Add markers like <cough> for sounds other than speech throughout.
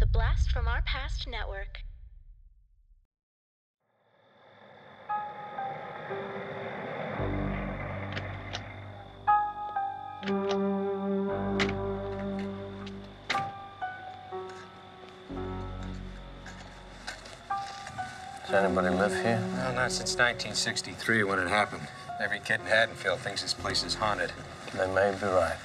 The Blast from Our Past Network. Does anybody live here? Well, not since 1963 when it happened. Every kid in Haddonfield thinks this place is haunted. They may be right.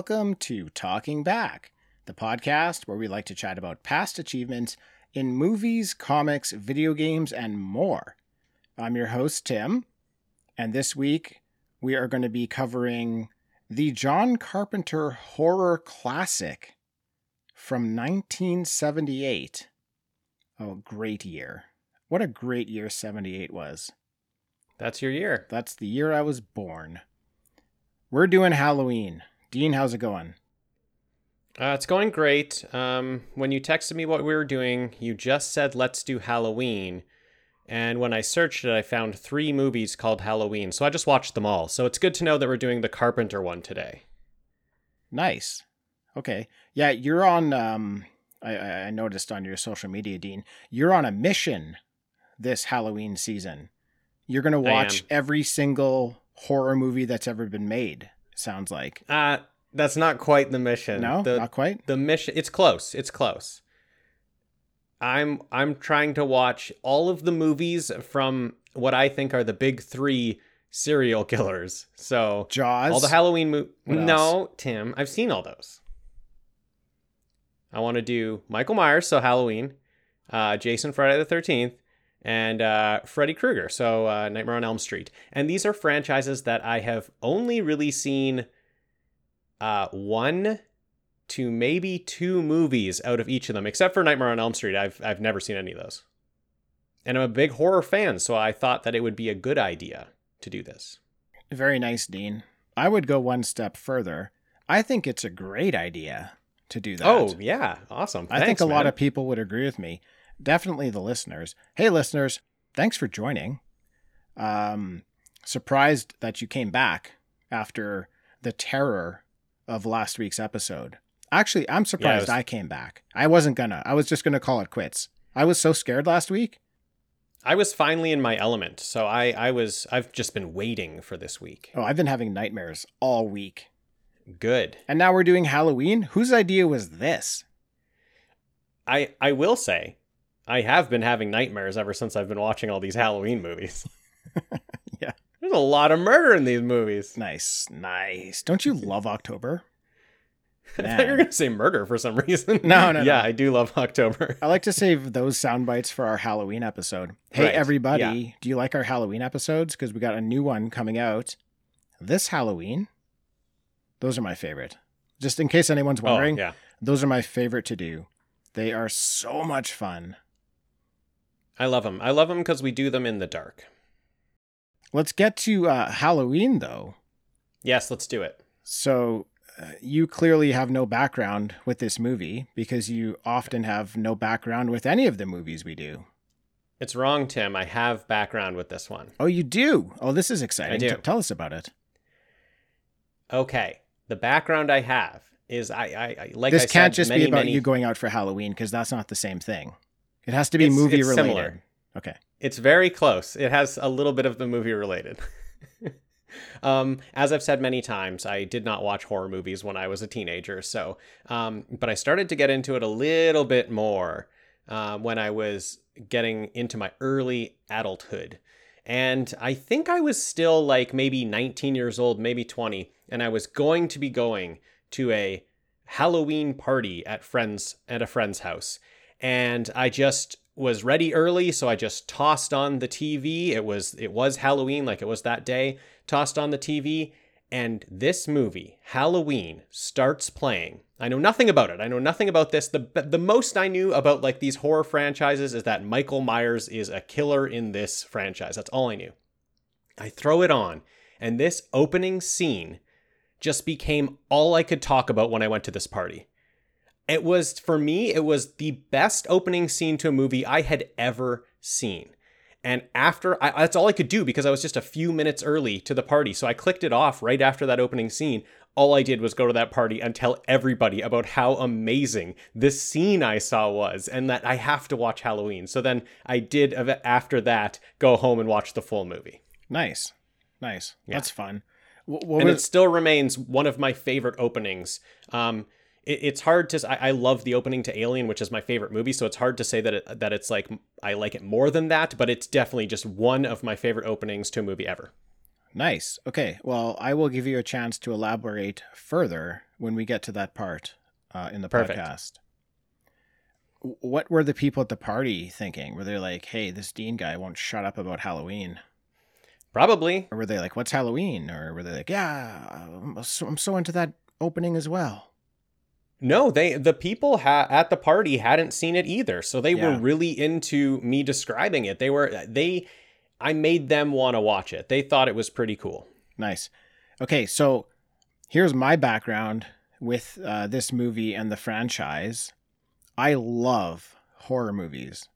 Welcome to Talking Back, the podcast where we like to chat about past achievements in movies, comics, video games, and more. I'm your host, Tim, and this week we are going to be covering the John Carpenter horror classic from 1978. Oh, great year. What a great year 78 was. That's your year. That's the year I was born. We're doing Halloween. Dean, how's it going? Uh, it's going great. Um, when you texted me what we were doing, you just said let's do Halloween. And when I searched it, I found three movies called Halloween. So I just watched them all. So it's good to know that we're doing the Carpenter one today. Nice. Okay. Yeah, you're on. Um, I, I noticed on your social media, Dean. You're on a mission this Halloween season. You're gonna watch every single horror movie that's ever been made. Sounds like. Uh, that's not quite the mission. No, the, not quite. the mission it's close it's close i'm i'm trying to watch all of the movies from what i think are the big three serial killers so Jaws. all the halloween mo- What else? no tim i've seen all those i want to do michael myers so halloween uh, jason friday the 13th and uh, freddy krueger so uh, nightmare on elm street and these are franchises that i have only really seen uh, one to maybe two movies out of each of them, except for Nightmare on Elm Street. I've I've never seen any of those. And I'm a big horror fan, so I thought that it would be a good idea to do this. Very nice, Dean. I would go one step further. I think it's a great idea to do that. Oh, yeah. Awesome. I think Thanks, a lot of people would agree with me. Definitely the listeners. Hey, listeners, thanks for joining. Um, surprised that you came back after the terror of last week's episode. Actually, I'm surprised was- I came back. I wasn't gonna. I was just gonna call it quits. I was so scared last week. I was finally in my element, so I I was I've just been waiting for this week. Oh, I've been having nightmares all week. Good. And now we're doing Halloween. Whose idea was this? I I will say I have been having nightmares ever since I've been watching all these Halloween movies. <laughs> Yeah. There's a lot of murder in these movies. Nice, nice. Don't you love October? <laughs> I thought you were gonna say murder for some reason. No, no, Yeah, no. I do love October. I like to save those sound bites for our Halloween episode. Hey, Right, everybody, yeah. do you like our Halloween episodes? Because we got a new one coming out this Halloween. Those are my favorite. Just in case anyone's Oh, wondering, yeah. those are my favorite to do. They are so much fun. I love them. I love them because we do them in the dark. Let's get to uh, Halloween, though. Yes, let's do it. So, uh, you clearly have no background with this movie because you often have no background with any of the movies we do. It's wrong, Tim. I have background with this one. Oh, you do? Oh, this is exciting. I do. T- tell us about it. Okay. The background I have is I, I, I like this I can't said, just many, be about many- you going out for Halloween because that's not the same thing. It has to be It's- movie it's related. similar. Okay. It's very close. It has a little bit of the movie related. <laughs> um, as I've said many times, I did not watch horror movies when I was a teenager. So, um, but I started to get into it a little bit more uh, when I was getting into my early adulthood. And I think I was still like maybe 19 years old, maybe 20, and I was going to be going to a Halloween party at friends at a friend's house. And I just was ready early, so I just tossed on the TV. It was it was Halloween like it was that day. Tossed on the TV and this movie, Halloween, starts playing. I know nothing about it. I know nothing about this. The the most I knew about like these horror franchises is that Michael Myers is a killer in this franchise. That's all I knew. I throw it on, and this opening scene just became all I could talk about when I went to this party. It was, for me, it was the best opening scene to a movie I had ever seen. And after, I, that's all I could do because I was just a few minutes early to the party. So I clicked it off right after that opening scene. All I did was go to that party and tell everybody about how amazing this scene I saw was and that I have to watch Halloween. So then I did, after that, go home and watch the full movie. Nice. Nice. Yeah. That's fun. What, and was, it still remains one of my favorite openings. Um, it's hard to. I, I, love the opening to Alien, which is my favorite movie. So it's hard to say that it, that it's like I like it more than that, but it's definitely just one of my favorite openings to a movie ever. Nice. Okay. Well, I will give you a chance to elaborate further when we get to that part uh, in the Perfect. podcast. What were the people at the party thinking? Were they like, "Hey, this Dean guy won't shut up about Halloween"? Probably. Or were they like, "What's Halloween?" Or were they like, "Yeah, I'm so, I'm so into that opening as well." No, they the people ha- at the party hadn't seen it either, so they Yeah. were really into me describing it. They were they, I made them want to watch it. They thought it was pretty cool. Nice. Okay, so here's my background with uh, this movie and the franchise. I love horror movies.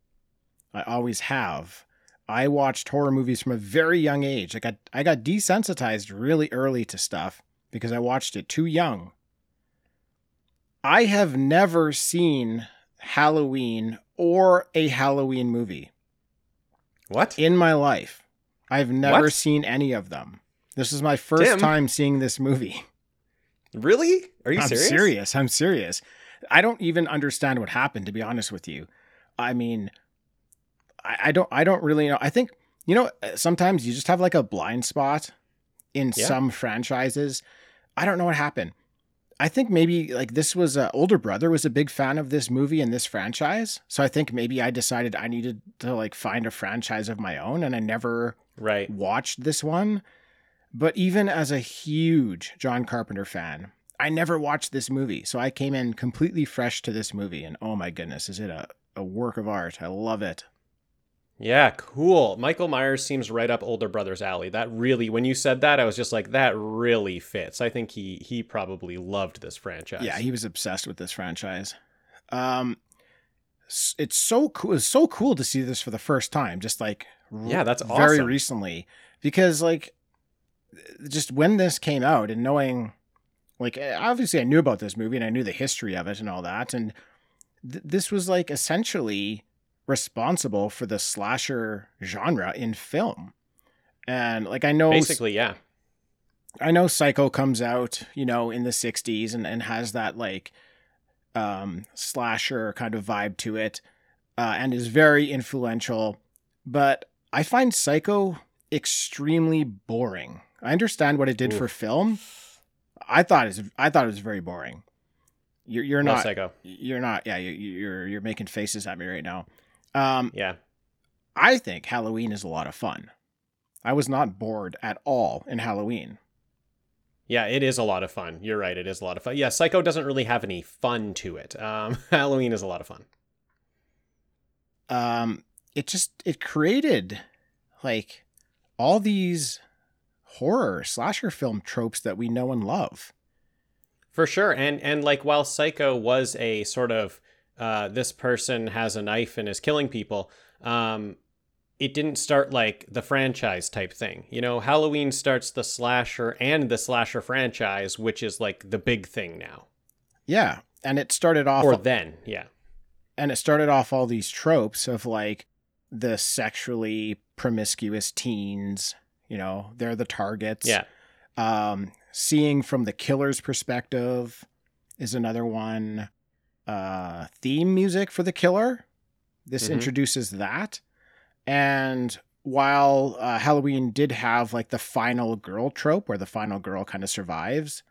I always have. I watched horror movies from a very young age. I got I got desensitized really early to stuff because I watched it too young. I have never seen Halloween or a Halloween movie What? in my life. I've never What? seen any of them. This is my first Tim? time seeing this movie. Really? Are you serious? I'm serious? serious. I'm serious. I don't even understand what happened, to be honest with you. I mean, I, I don't. I don't really know. I think you know. Uh, sometimes you just have like a blind spot in Yeah. some franchises. I don't know what happened. I think maybe like this was a older brother was a big fan of this movie and this franchise. So I think maybe I decided I needed to like find a franchise of my own, and I never Right. watched this one. But even as a huge John Carpenter fan, I never watched this movie. So I came in completely fresh to this movie. And oh my goodness, is it a, a work of art? I love it. Yeah, cool. Michael Myers seems right up older brother's alley. That really, when you said that, I was just like, that really fits. I think he he probably loved this franchise. Yeah, he was obsessed with this franchise. Um, it's so cool. It's so cool to see this for the first time. Just like Yeah, that's very recently because like just when this came out and knowing like eh, obviously I knew about this movie and I knew the history of it and all that and th- this was like essentially responsible for the slasher genre in film. And like I know basically, yeah. I know Psycho comes out, you know, in the 60s and, and has that like um slasher kind of vibe to it uh, and is very influential, but I find Psycho extremely boring. I understand what it did for film. I thought it's I thought it was very boring. You're you're No not psycho. you're not yeah you, you're you're making faces at me right now. Um, Yeah. I think Halloween is a lot of fun. I was not bored at all in Halloween. Yeah, it is a lot of fun. You're right. It is a lot of fun. Yeah, Psycho doesn't really have any fun to it. Um, <laughs> Halloween is a lot of fun. um it just it created like all these horror slasher film tropes that we know and love For sure. And and like while Psycho was a sort of uh, this person has a knife and is killing people, um, it didn't start like the franchise type thing. You know, Halloween starts the slasher and the slasher franchise, which is like the big thing now. yeah and it started off Or then, yeah. and it started off all these tropes of like the sexually promiscuous teens You know, they're the targets. Yeah. Um, seeing from the killer's perspective is another one. Uh, theme music for the killer. This Mhm. introduces that. And while uh, Halloween did have like the final girl trope where the final girl kind of survives,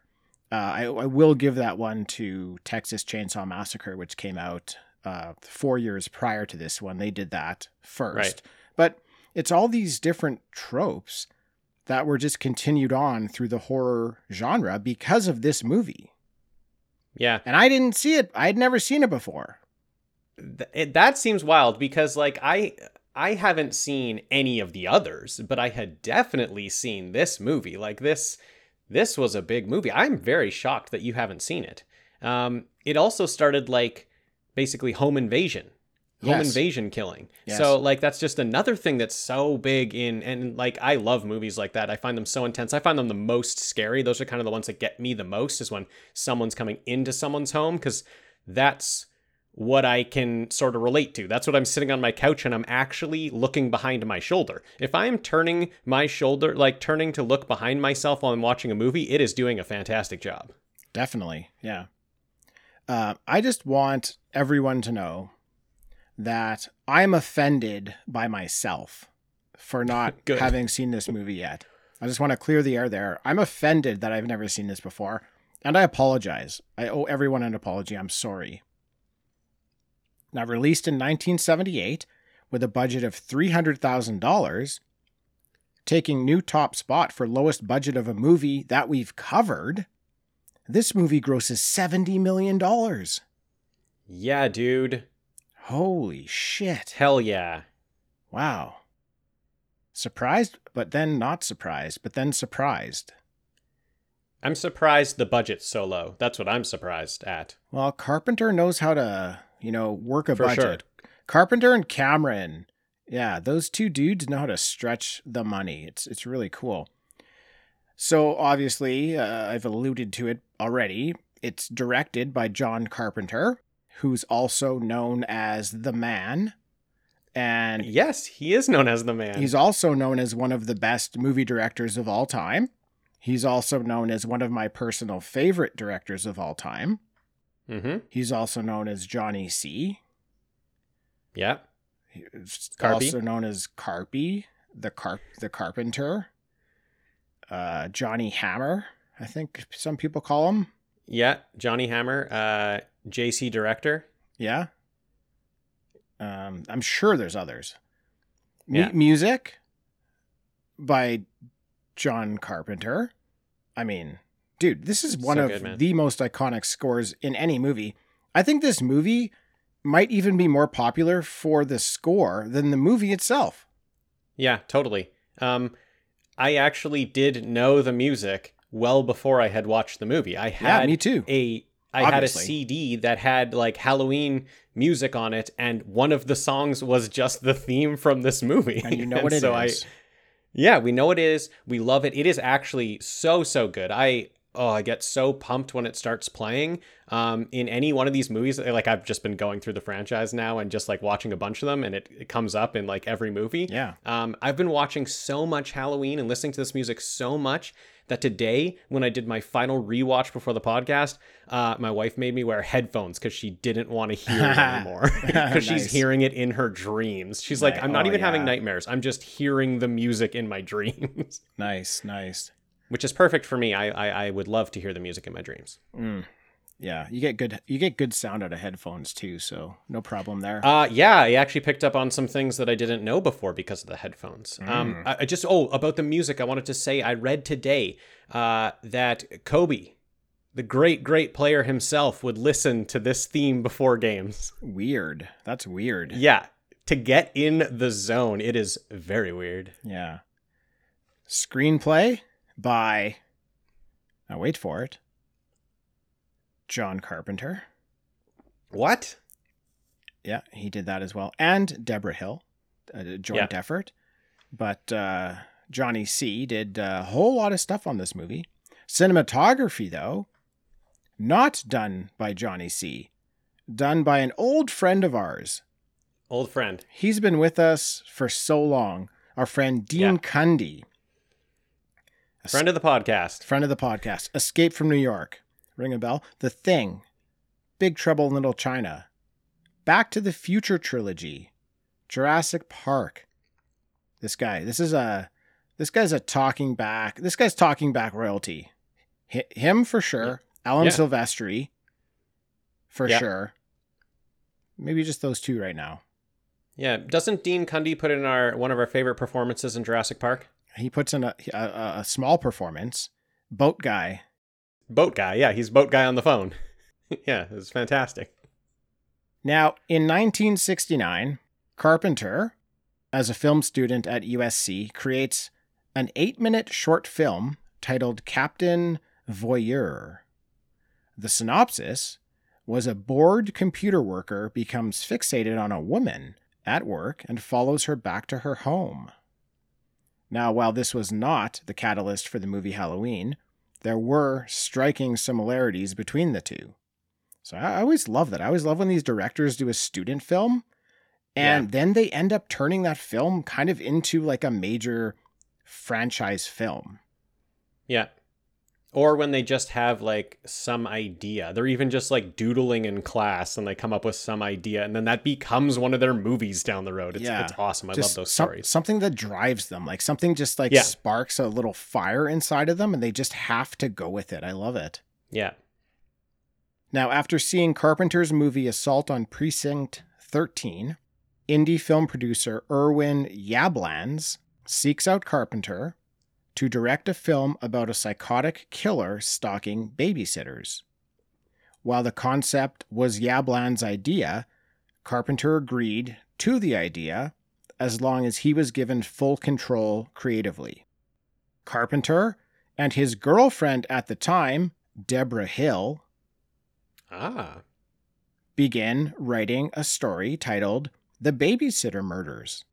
uh, I, I will give that one to Texas Chainsaw Massacre, which came out uh, four years prior to this one. They did that first. Right. But it's all these different tropes that were just continued on through the horror genre because of this movie. Yeah. And I didn't see it. I had never seen it before. Th- it, that seems wild because like I I haven't seen any of the others, but I had definitely seen this movie. Like this this was a big movie. I'm very shocked that you haven't seen it. Um, it also started like basically home invasion. Home Yes. invasion killing. Yes. So like that's just another thing that's so big in and like I love movies like that. I find them so intense. I find them the most scary. Those are kind of the ones that get me the most is when someone's coming into someone's home cuz that's what I can sort of relate to. That's what I'm sitting on my couch and I'm actually looking behind my shoulder. If I'm turning my shoulder, like turning to look behind myself while I'm watching a movie, it is doing a fantastic job. Definitely. Yeah. Uh, I just want everyone to know that I'm offended by myself for not <laughs> having seen this movie yet. I just want to clear the air there. I'm offended that I've never seen this before, and I apologize. I owe everyone an apology. I'm sorry. Now, released in 1978 with a budget of $300,000, taking new top spot for lowest budget of a movie that we've covered, this movie grosses $70 million. Yeah, dude. Holy shit. Hell yeah. Wow. Surprised, but then not surprised, but then surprised. I'm surprised the budget's so low. That's what I'm surprised at. Well, Carpenter knows how to, you know, work a For budget. Carpenter and Cameron, yeah, those two dudes know how to stretch the money. It's it's really cool. So obviously, uh, I've alluded to it already. It's directed by John Carpenter, who's also known as the Man, and Yes, he is known as the man. He's also known as one of the best movie directors of all time. He's also known as one of my personal favorite directors of all time. mm-hmm. He's also known as Johnny C. Yeah. He's Carpy. also known as Carpy, the carp the carpenter. Uh, Johnny Hammer, I think some people call him. Yeah. Johnny Hammer, uh, JC director. Yeah. Um, I'm sure there's others. Yeah. Music by John Carpenter. I mean, dude, this is one So of good, the most iconic scores in any movie. I think this movie might even be more popular for the score than the movie itself. Yeah, totally. Um, I actually did know the music well before I had watched the movie. I had yeah, me too. a I had a CD that had like Halloween music on it, and one of the songs was just the theme from this movie. And you <laughs> know what it is. so I, yeah, we know it is. We love it. It is actually so so good. I oh, I get so pumped when it starts playing. Um, in any one of these movies, like I've just been going through the franchise now and just like watching a bunch of them, and it, it comes up in like every movie. yeah. Um, I've been watching so much Halloween and listening to this music so much that today, when I did my final rewatch before the podcast, uh, my wife made me wear headphones because she didn't want to hear it <laughs> anymore <laughs> because she's hearing it in her dreams. She's like, I'm not oh, even having nightmares. I'm just hearing the music in my <laughs> dreams, Nice, nice. Which is perfect for me. I, I I would love to hear the music in my dreams. Mm. Yeah, you get good you get good sound out of headphones too, so no problem there. Uh, yeah, I actually picked up on some things that I didn't know before because of the headphones. Um, I, I just oh about the music, I wanted to say I read today uh, that Kobe, the great great player himself, would listen to this theme before games. weird. That's weird. Yeah, to get in the zone, it is very weird. Yeah. Screenplay by now wait for it. John Carpenter. What? Yeah, he did that as well. And Debra Hill, a joint Yeah. effort. But uh, Johnny C did a whole lot of stuff on this movie. Cinematography, though, not done by Johnny C, done by an old friend of ours. Old friend. He's been with us for so long. Our friend Dean Yeah. Cundy. Friend of the podcast. friend of the podcast, Escape from New York, ring a bell. The Thing, Big Trouble in Little China, Back to the Future trilogy, Jurassic Park. This guy, this is a, this guy's a talking back. This guy's talking back royalty. Hi- him for sure. Alan Yeah. Silvestri, for Yeah. sure. Maybe just those two right now. Yeah. Doesn't Dean Cundy put in our one of our favorite performances in Jurassic Park? He puts in a, a, a small performance. Boat guy. Boat guy. Yeah, he's boat guy on the phone. <laughs> yeah, it's fantastic. Now, in 1969, Carpenter, as a film student at USC, creates an eight minute short film titled Captain Voyeur. The synopsis was a bored computer worker becomes fixated on a woman at work and follows her back to her home. Now, while this was not the catalyst for the movie Halloween, there were striking similarities between the two. So I always love that. I always love when these directors do a student film and then they end up turning that film kind of into like a major franchise film. Yeah. Or when they just have like some idea. They're even just like doodling in class and they come up with some idea and then that becomes one of their movies down the road. It's, Yeah. it's awesome. I Just love those some- stories. Something that drives them, like something just like Yeah. sparks a little fire inside of them and they just have to go with it. I love it. yeah. Now, after seeing Carpenter's movie Assault on Precinct 13, indie film producer Irwin Yablans seeks out Carpenter to direct a film about a psychotic killer stalking babysitters. While the concept was Yablans' idea, Carpenter agreed to the idea as long as he was given full control creatively. Carpenter and his girlfriend at the time, Debra Hill, Ah. begin writing a story titled The Babysitter Murders.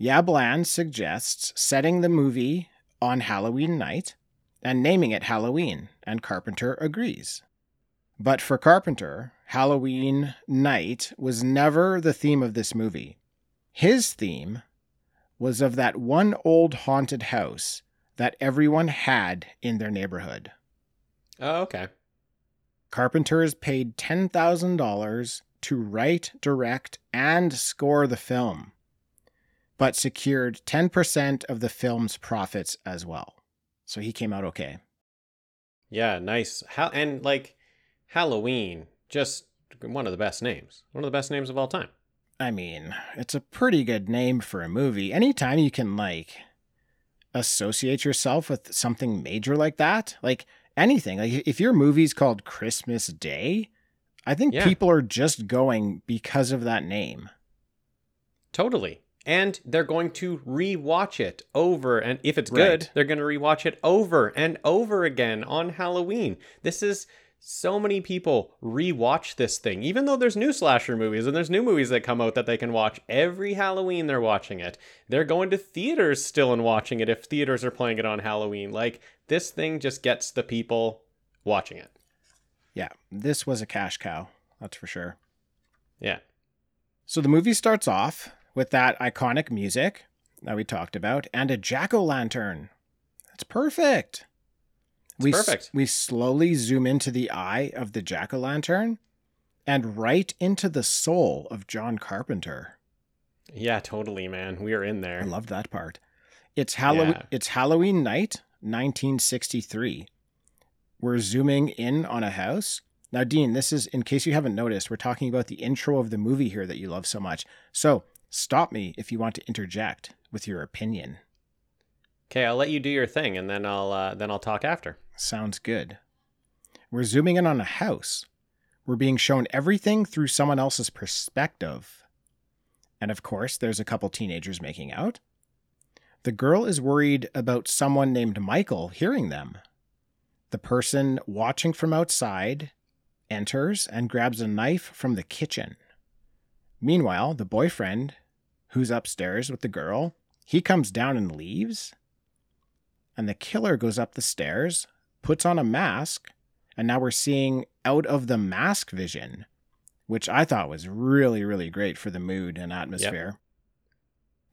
Yablan suggests setting the movie on Halloween night and naming it Halloween, and Carpenter agrees. But for Carpenter, Halloween night was never the theme of this movie. His theme was of that one old haunted house that everyone had in their neighborhood. Oh, okay. Carpenter is paid $10,000 to write, direct, and score the film, but secured 10% of the film's profits as well. So he came out okay. Yeah, nice. How and like Halloween, just one of the best names. One of the best names of all time. I mean, it's a pretty good name for a movie. Anytime you can, like, associate yourself with something major like that, like anything, like if your movie's called Christmas Day, I think Yeah. people are just going because of that name. Totally. And they're going to rewatch it over and if it's good, Right. they're going to rewatch it over and over again on Halloween. This is so many people rewatch this thing. Even though there's new slasher movies and there's new movies that come out that they can watch every Halloween they're watching it. They're going to theaters still and watching it if theaters are playing it on Halloween. Like this thing just gets the people watching it. Yeah, this was a cash cow, that's for sure. Yeah. So the movie starts off with that iconic music that we talked about and a jack o' lantern. It's perfect. It's we s- perfect. we slowly zoom into the eye of the jack o' lantern and right into the soul of John Carpenter. Yeah, totally, man. We are in there. I love that part. It's Halloween. Yeah. It's Halloween night, 1963. We're zooming in on a house. Now, Dean, this is in case you haven't noticed. We're talking about the intro of the movie here that you love so much. So stop me if you want to interject with your opinion. Okay, I'll let you do your thing and then I'll uh, then I'll talk after. Sounds good. We're zooming in on a house. We're being shown everything through someone else's perspective. And of course, there's a couple teenagers making out. The girl is worried about someone named Michael hearing them. The person watching from outside enters and grabs a knife from the kitchen. Meanwhile, the boyfriend, who's upstairs with the girl, he comes down and leaves. And the killer goes up the stairs, puts on a mask, and now we're seeing out of the mask vision, which I thought was really, really great for the mood and atmosphere.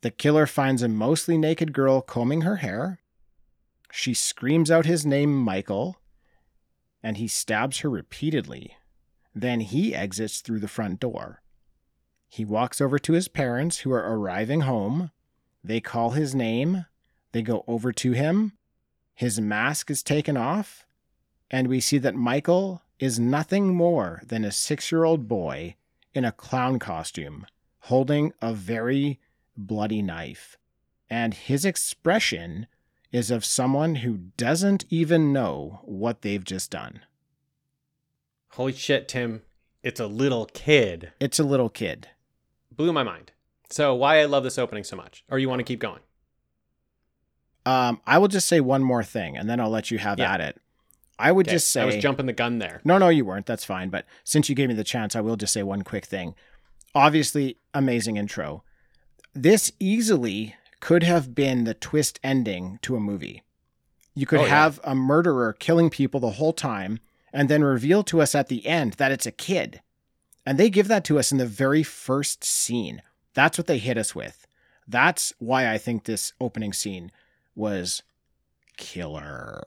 The killer finds a mostly naked girl combing her hair, She screams out his name, Michael, and he stabs her repeatedly. Then he exits through the front door. He walks over to his parents, who are arriving home. They call his name. They go over to him. His mask is taken off, and we see that Michael is nothing more than a six year old boy in a clown costume holding a very bloody knife. And his expression is of someone who doesn't even know what they've just done. Holy shit, Tim. It's a little kid. It's a little kid. Blew my mind. So, why I love this opening so much? Or you want to keep going? Um, I will just say one more thing and then I'll let you have Yeah. at it. I would Okay, just say I was jumping the gun there. No, no, you weren't. That's fine. But since you gave me the chance, I will just say one quick thing. Obviously, amazing intro. This easily could have been the twist ending to a movie. You could Oh, yeah. have a murderer killing people the whole time and then reveal to us at the end that it's a kid. And they give that to us in the very first scene. That's what they hit us with. That's why I think this opening scene was killer.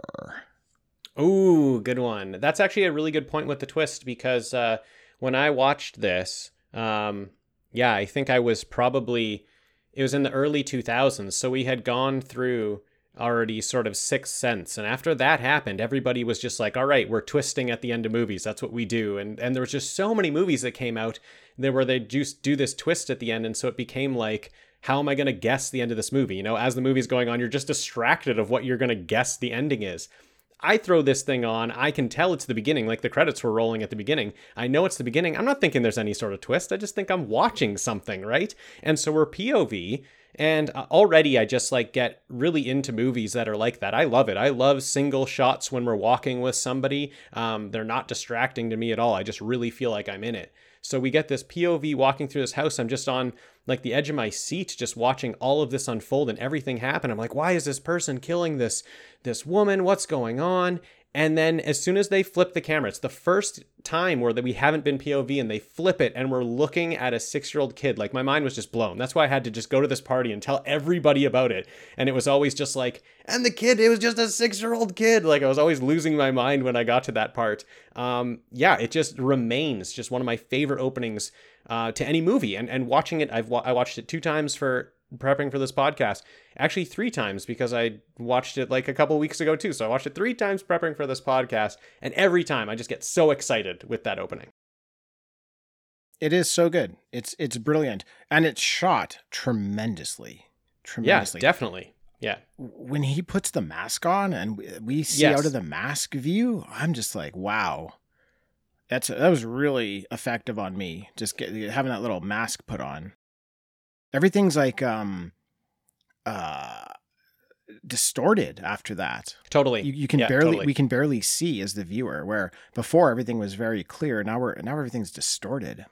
Ooh, good one. That's actually a really good point with the twist because uh, when I watched this, um, yeah, I think I was probably, it was in the early 2000s. So we had gone through already sort of Sixth Sense. And after that happened, everybody was just like, all right, we're twisting at the end of movies. That's what we do. And, and there was just so many movies that came out there where they just do this twist at the end. And so it became like, how am I going to guess the end of this movie? You know, as the movie's going on, you're just distracted of what you're going to guess the ending is. I throw this thing on, I can tell it's the beginning, like the credits were rolling at the beginning. I know it's the beginning. I'm not thinking there's any sort of twist. I just think I'm watching something, right? And so we're POV. And uh, already I just like get really into movies that are like that. I love it. I love single shots when we're walking with somebody. Um, they're not distracting to me at all. I just really feel like I'm in it. So we get this POV walking through this house. I'm just on like the edge of my seat, just watching all of this unfold and everything happen. I'm like, why is this person killing this this woman? What's going on? And then as soon as they flip the camera, it's the first time where that we haven't been POV and they flip it and we're looking at a six year old kid. Like my mind was just blown. That's why I had to just go to this party and tell everybody about it. And it was always just like, and the kid, it was just a six year old kid. Like I was always losing my mind when I got to that part. Um, yeah, it just remains just one of my favorite openings uh, to any movie. And and watching it, I've wa- I watched it two times for prepping for this podcast. Actually, three times because I watched it like a couple weeks ago too. So I watched it three times prepping for this podcast, and every time I just get so excited with that opening. It is so good. It's it's brilliant, and it's shot tremendously. Yeah, Tremendously. definitely. Yeah, when he puts the mask on and we- we see Yes. out of the mask view, I'm just like, wow. That's that was really effective on me. Just get, having that little mask put on. Everything's like um uh distorted after that. totally. You, you can Yeah, barely totally. we can barely see as the viewer where before everything was very clear. Now we're now everything's distorted.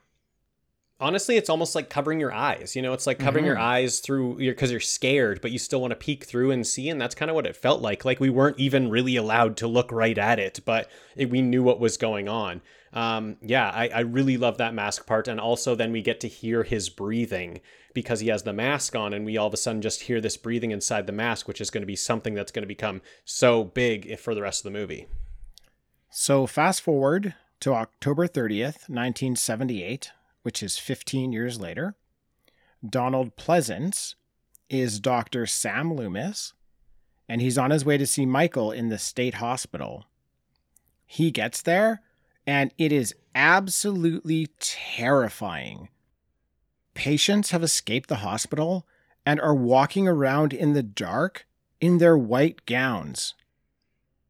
honestly it's almost like covering your eyes you know it's like covering your Mhm. eyes through your because you're scared but you still want to peek through and see and that's kind of what it felt like like we weren't even really allowed to look right at it but it, we knew what was going on um, yeah I, I really love that mask part and also then we get to hear his breathing because he has the mask on and we all of a sudden just hear this breathing inside the mask which is going to be something that's going to become so big for the rest of the movie So fast forward to October 30th, 1978, which is 15 years later. Donald Pleasence is Dr. Sam Loomis, and he's on his way to see Michael in the state hospital. He gets there, and it is absolutely terrifying. Patients have escaped the hospital and are walking around in the dark in their white gowns.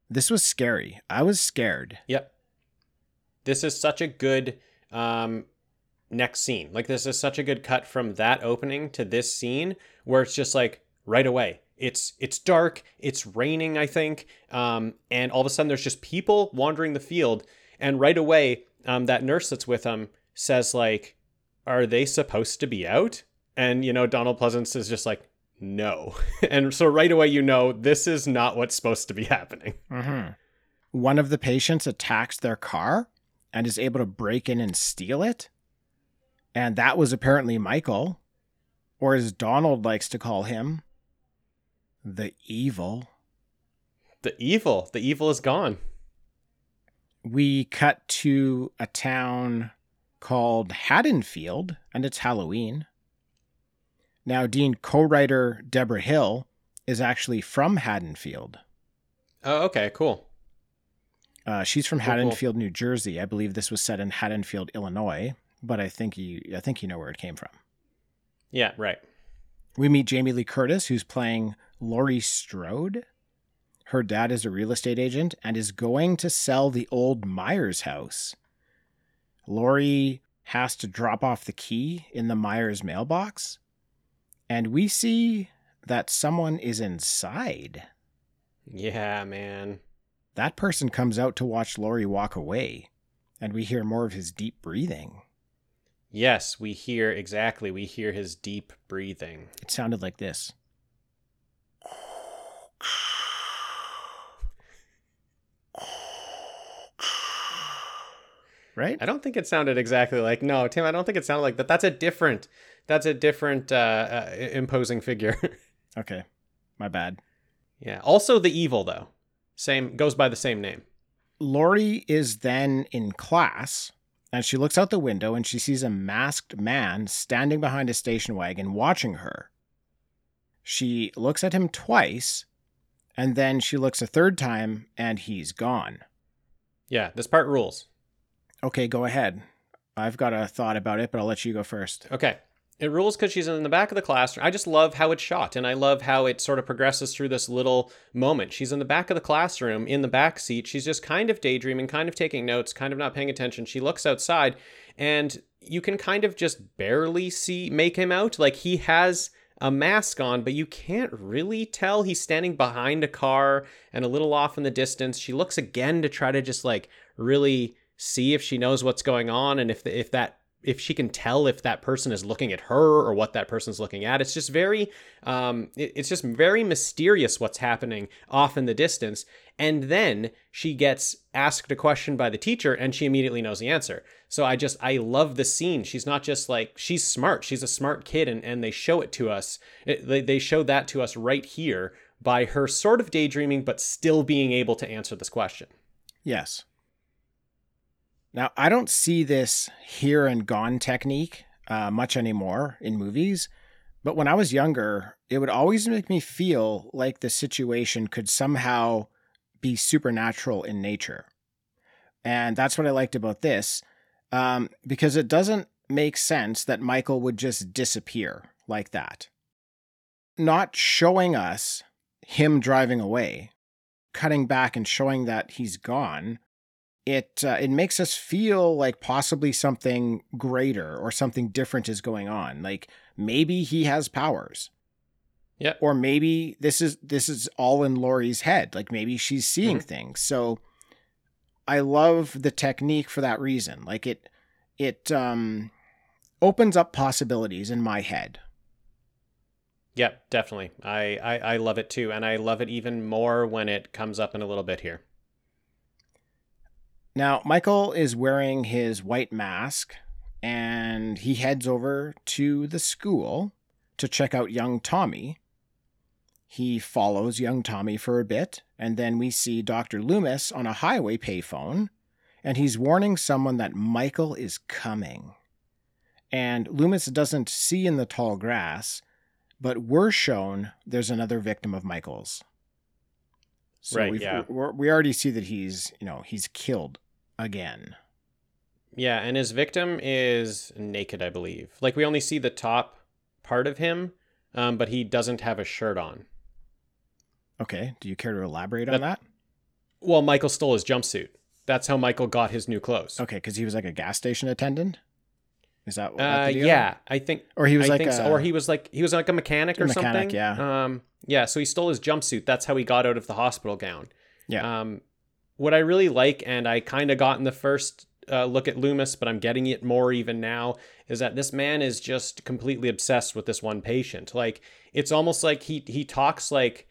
This was scary. I was scared. Yep. This is such a good um, next scene. Like this is such a good cut from that opening to this scene where it's just like right away. It's it's dark. It's raining, I think, um, and all of a sudden there's just people wandering the field, and right away um, that nurse that's with them says like, "Are they supposed to be out?" And you know Donald Pleasence is just like, "No," <laughs> and so right away you know this is not what's supposed to be happening. Mm-hmm. One of the patients attacks their car and is able to break in and steal it. And that was apparently Michael, or as Donald likes to call him, the evil. The evil, the evil is gone. We cut to a town called Haddonfield, and it's Halloween. Now, Dean co writer Debra Hill is actually from Haddonfield. Oh, okay, cool. Uh, she's from Cool, cool. Haddonfield, New Jersey. I believe this was set in Haddonfield, Illinois, but I think you I think you know where it came from. Yeah, right. We meet Jamie Lee Curtis, who's playing Laurie Strode. Her dad is a real estate agent and is going to sell the old Myers house. Laurie has to drop off the key in the Myers mailbox, and we see that someone is inside. Yeah, man. That person comes out to watch Laurie walk away, and we hear more of his deep breathing. Yes, we hear exactly. We hear his deep breathing. It sounded like this. Right? I don't think it sounded exactly like no, Tim. I don't think it sounded like that. That's a different. That's a different uh, uh, imposing figure. <laughs> Okay. My bad. yeah. Also, the evil though, same goes by the same name. Laurie is then in class and she looks out the window and she sees a masked man standing behind a station wagon watching her. She looks at him twice and then she looks a third time and he's gone. Yeah, this part rules. Okay, go ahead. I've got a thought about it, but I'll let you go first. Okay. It rules because she's in the back of the classroom. I just love how it's shot, and I love how it sort of progresses through this little moment. She's in the back of the classroom, in the back seat. She's just kind of daydreaming, kind of taking notes, kind of not paying attention. She looks outside, and you can kind of just barely see make him out. Like he has a mask on, but you can't really tell he's standing behind a car and a little off in the distance. She looks again to try to just like really see if she knows what's going on and if the, if that if she can tell if that person is looking at her or what that person's looking at. It's just very um it- it's just very mysterious what's happening off in the distance. And then she gets asked a question by the teacher and she immediately knows the answer. So i just i love the scene. She's not just like she's smart. She's a smart kid and, and they show it to us. It- they, they show that to us right here by her sort of daydreaming but still being able to answer this question. Yes. Now, I don't see this here and gone technique uh, much anymore in movies, but when I was younger, it would always make me feel like the situation could somehow be supernatural in nature. And that's what I liked about this, um, because it doesn't make sense that Michael would just disappear like that. Not showing us him driving away, cutting back and showing that he's gone it uh, it makes us feel like possibly something greater or something different is going on. Like maybe he has powers. Yeah. or maybe this is this is all in Laurie's head. Like maybe she's seeing things. So i love the technique for that reason. Like it it um opens up possibilities in my head. Yeah, definitely. I, I I love it too, and I love it even more when it comes up in a little bit here. Now, Michael is wearing his white mask and he heads over to the school to check out young Tommy. He follows young Tommy for a bit, and then we see Dr. Loomis on a highway payphone, and he's warning someone that Michael is coming. And Loomis doesn't see in the tall grass, but we're shown there's another victim of Michael's. So Right, yeah. we're, we already see that he's, you know, he's killed again. Yeah, and his victim is naked, I believe. Like we only see the top part of him, um, but he doesn't have a shirt on. Okay. Do you care to elaborate That- on that? Well, Michael stole his jumpsuit. That's how Michael got his new clothes. Okay, because he was like a gas station attendant. Is that, Uh, yeah, I think. Or he was I like think a, so. or he was like he was like a mechanic A or mechanic, something. yeah. Um, yeah. So he stole his jumpsuit. That's how he got out of the hospital gown. Yeah. Um, what I really like, and I kind of got in the first uh, look at Loomis, but I'm getting it more even now, is that this man is just completely obsessed with this one patient. Like it's almost like he he talks like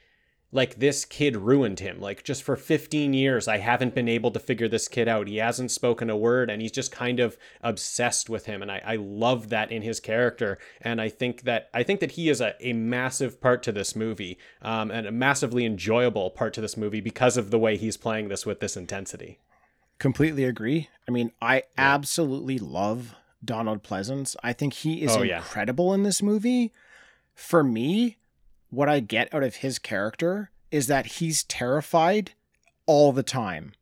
like this kid ruined him. Like just for 15 years, I haven't been able to figure this kid out. He hasn't spoken a word and he's just kind of obsessed with him. And I, I love that in his character. And I think that I think that he is a, a massive part to this movie um, and a massively enjoyable part to this movie because of the way he's playing this with this intensity. Completely agree. I mean, I absolutely love Donald Pleasence. I think he is Oh, yeah. incredible in this movie. For me, what I get out of his character is that he's terrified all the time.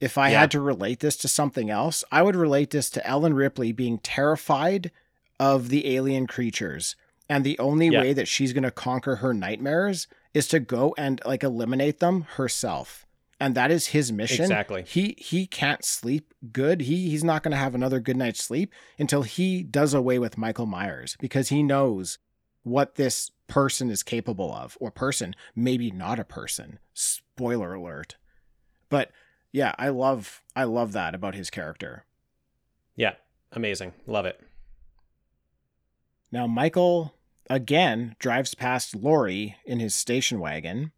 If I Yeah. had to relate this to something else, I would relate this to Ellen Ripley being terrified of the alien creatures. And the only Yeah. way that she's going to conquer her nightmares is to go and like eliminate them herself. And that is his mission. Exactly. He he can't sleep good. He he's not going to have another good night's sleep until he does away with Michael Myers because he knows what this person is capable of or person, maybe not a person. Spoiler alert. But yeah, I love I love that about his character. Yeah, amazing. Love it. Now Michael again drives past Laurie in his station wagon.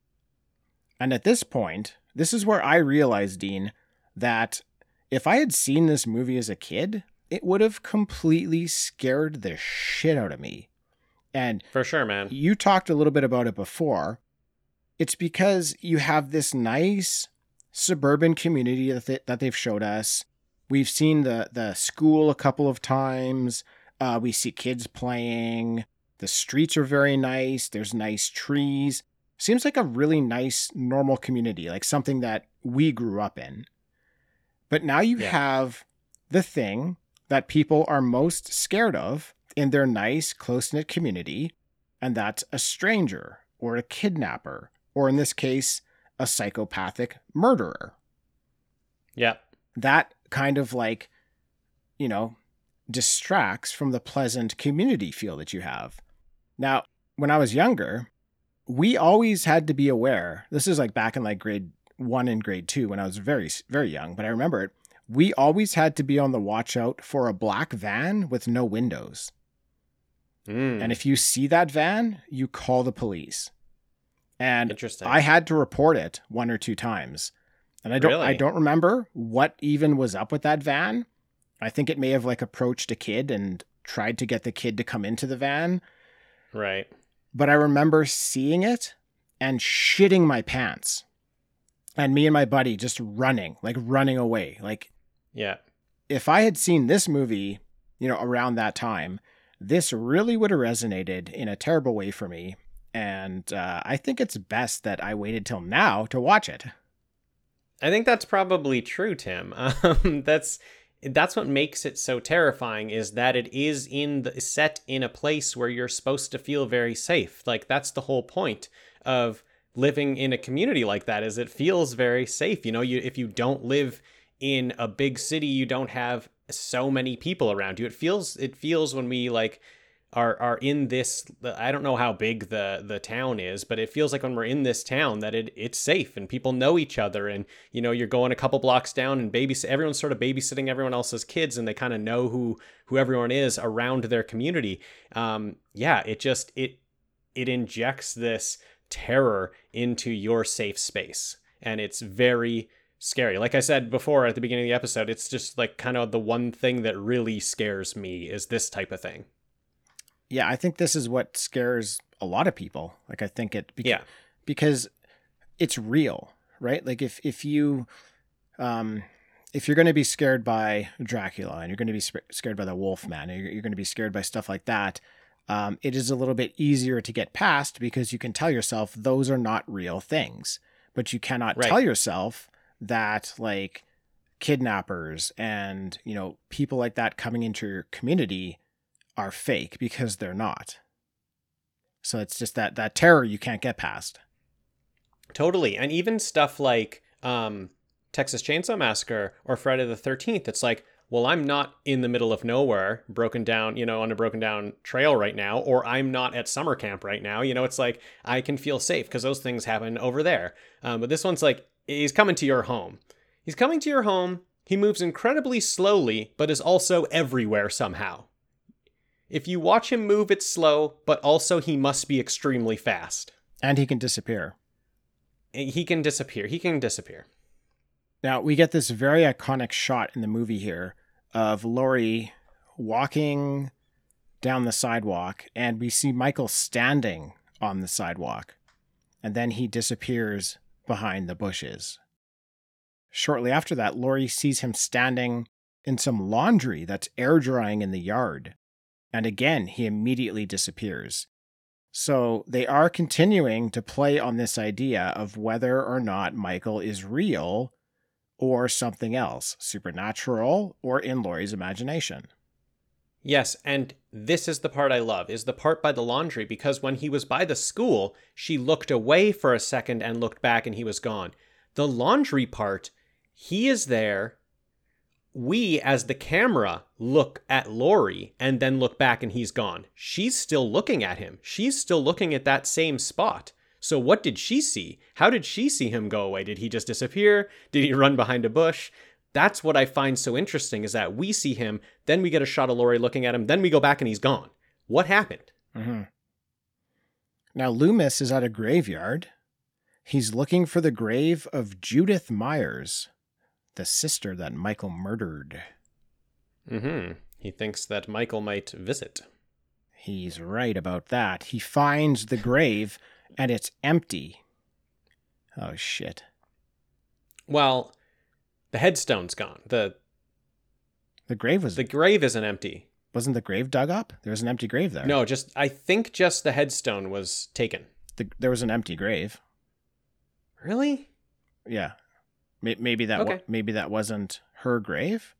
And at this point, this is where I realized, Dean, that if I had seen this movie as a kid, it would have completely scared the shit out of me. And For sure, man. you talked a little bit about it before. It's because you have this nice suburban community that, they, that they've showed us. We've seen the the school a couple of times. Uh, we see kids playing. The streets are very nice. There's nice trees. Seems like a really nice, normal community, like something that we grew up in. But now you Yeah. have the thing that people are most scared of in their nice, close knit community, and that's a stranger or a kidnapper, or in this case, a psychopathic murderer. Yeah. That kind of like, you know, distracts from the pleasant community feel that you have. Now, when I was younger, we always had to be aware. This is like back in like grade one and grade two when I was very, very young, but I remember it. We always had to be on the watch out for a black van with no windows. Mm, And if you see that van, you call the police. And interesting. I had to report it one or two times. And I don't I don't remember what even was up with that van. I think it may have like approached a kid and tried to get the kid to come into the van, right. but I remember seeing it and shitting my pants. And me and my buddy just running, like running away. Like Yeah. if I had seen this movie, you know, around that time, this really would have resonated in a terrible way for me. And uh, I think it's best that I waited till now to watch it. I think that's probably true, Tim. <laughs> Um, that's that's what makes it so terrifying is that it is in the set in a place where you're supposed to feel very safe. Like that's the whole point of living in a community like that is it feels very safe. You know, you if you don't live in a big city, you don't have so many people around you. It feels it feels when we like are are in this I don't know how big the the town is, but it feels like when we're in this town that it it's safe and people know each other and you know you're going a couple blocks down and babys everyone's sort of babysitting everyone else's kids and they kind of know who who everyone is around their community. Um yeah, it just it it injects this terror into your safe space and it's very scary. Like I said before at the beginning of the episode, it's just like kind of the one thing that really scares me is this type of thing. Yeah, I think this is what scares a lot of people. Like I think it beca- Yeah. because it's real, right? Like if if you um if you're going to be scared by Dracula and you're going to be sp- scared by the Wolfman, and you're, you're going to be scared by stuff like that, um, it is a little bit easier to get past because you can tell yourself those are not real things. But you cannot Right. tell yourself that like kidnappers and you know people like that coming into your community are fake because they're not. So it's just that that terror you can't get past. Totally. And even stuff like um, Texas Chainsaw Massacre or Friday the 13th, it's like, well, I'm not in the middle of nowhere, broken down, you know, on a broken down trail right now, or I'm not at summer camp right now. You know, it's like I can feel safe because those things happen over there. Um, but this one's like, he's coming to your home. He's coming to your home. He moves incredibly slowly, but is also everywhere somehow. If you watch him move, it's slow, but also he must be extremely fast. And he can disappear. he can disappear. He can disappear. Now we get this very iconic shot in the movie here of Laurie walking down the sidewalk, and we see Michael standing on the sidewalk, and then he disappears behind the bushes. Shortly after that, Laurie sees him standing in some laundry that's air drying in the yard, and again he immediately disappears. So they are continuing to play on this idea of whether or not Michael is real or something else, supernatural or in Laurie's imagination. Yes, and this is the part I love, is the part by the laundry, because when he was by the school, she looked away for a second and looked back and he was gone. The laundry part, he is there. We, as the camera, look at Laurie and then look back and he's gone. She's still looking at him. She's still looking at that same spot. So, what did she see? How did she see him go away? Did he just disappear? Did he run behind a bush? That's what I find so interesting is that we see him, then we get a shot of Laurie looking at him, then we go back and he's gone. What happened? Mm-hmm. Now, Loomis is at a graveyard. He's looking for the grave of Judith Myers, the sister that Michael murdered. Mm-hmm. He thinks that Michael might visit. He's right about that. He finds the grave and it's empty. Oh shit. Well, the headstone's gone. The The grave was the grave isn't empty. wasn't the grave dug up? There was an empty grave there. No, just I think just the headstone was taken. the, there was an empty grave. Really? Yeah, maybe that wa- Okay. maybe that wasn't her grave.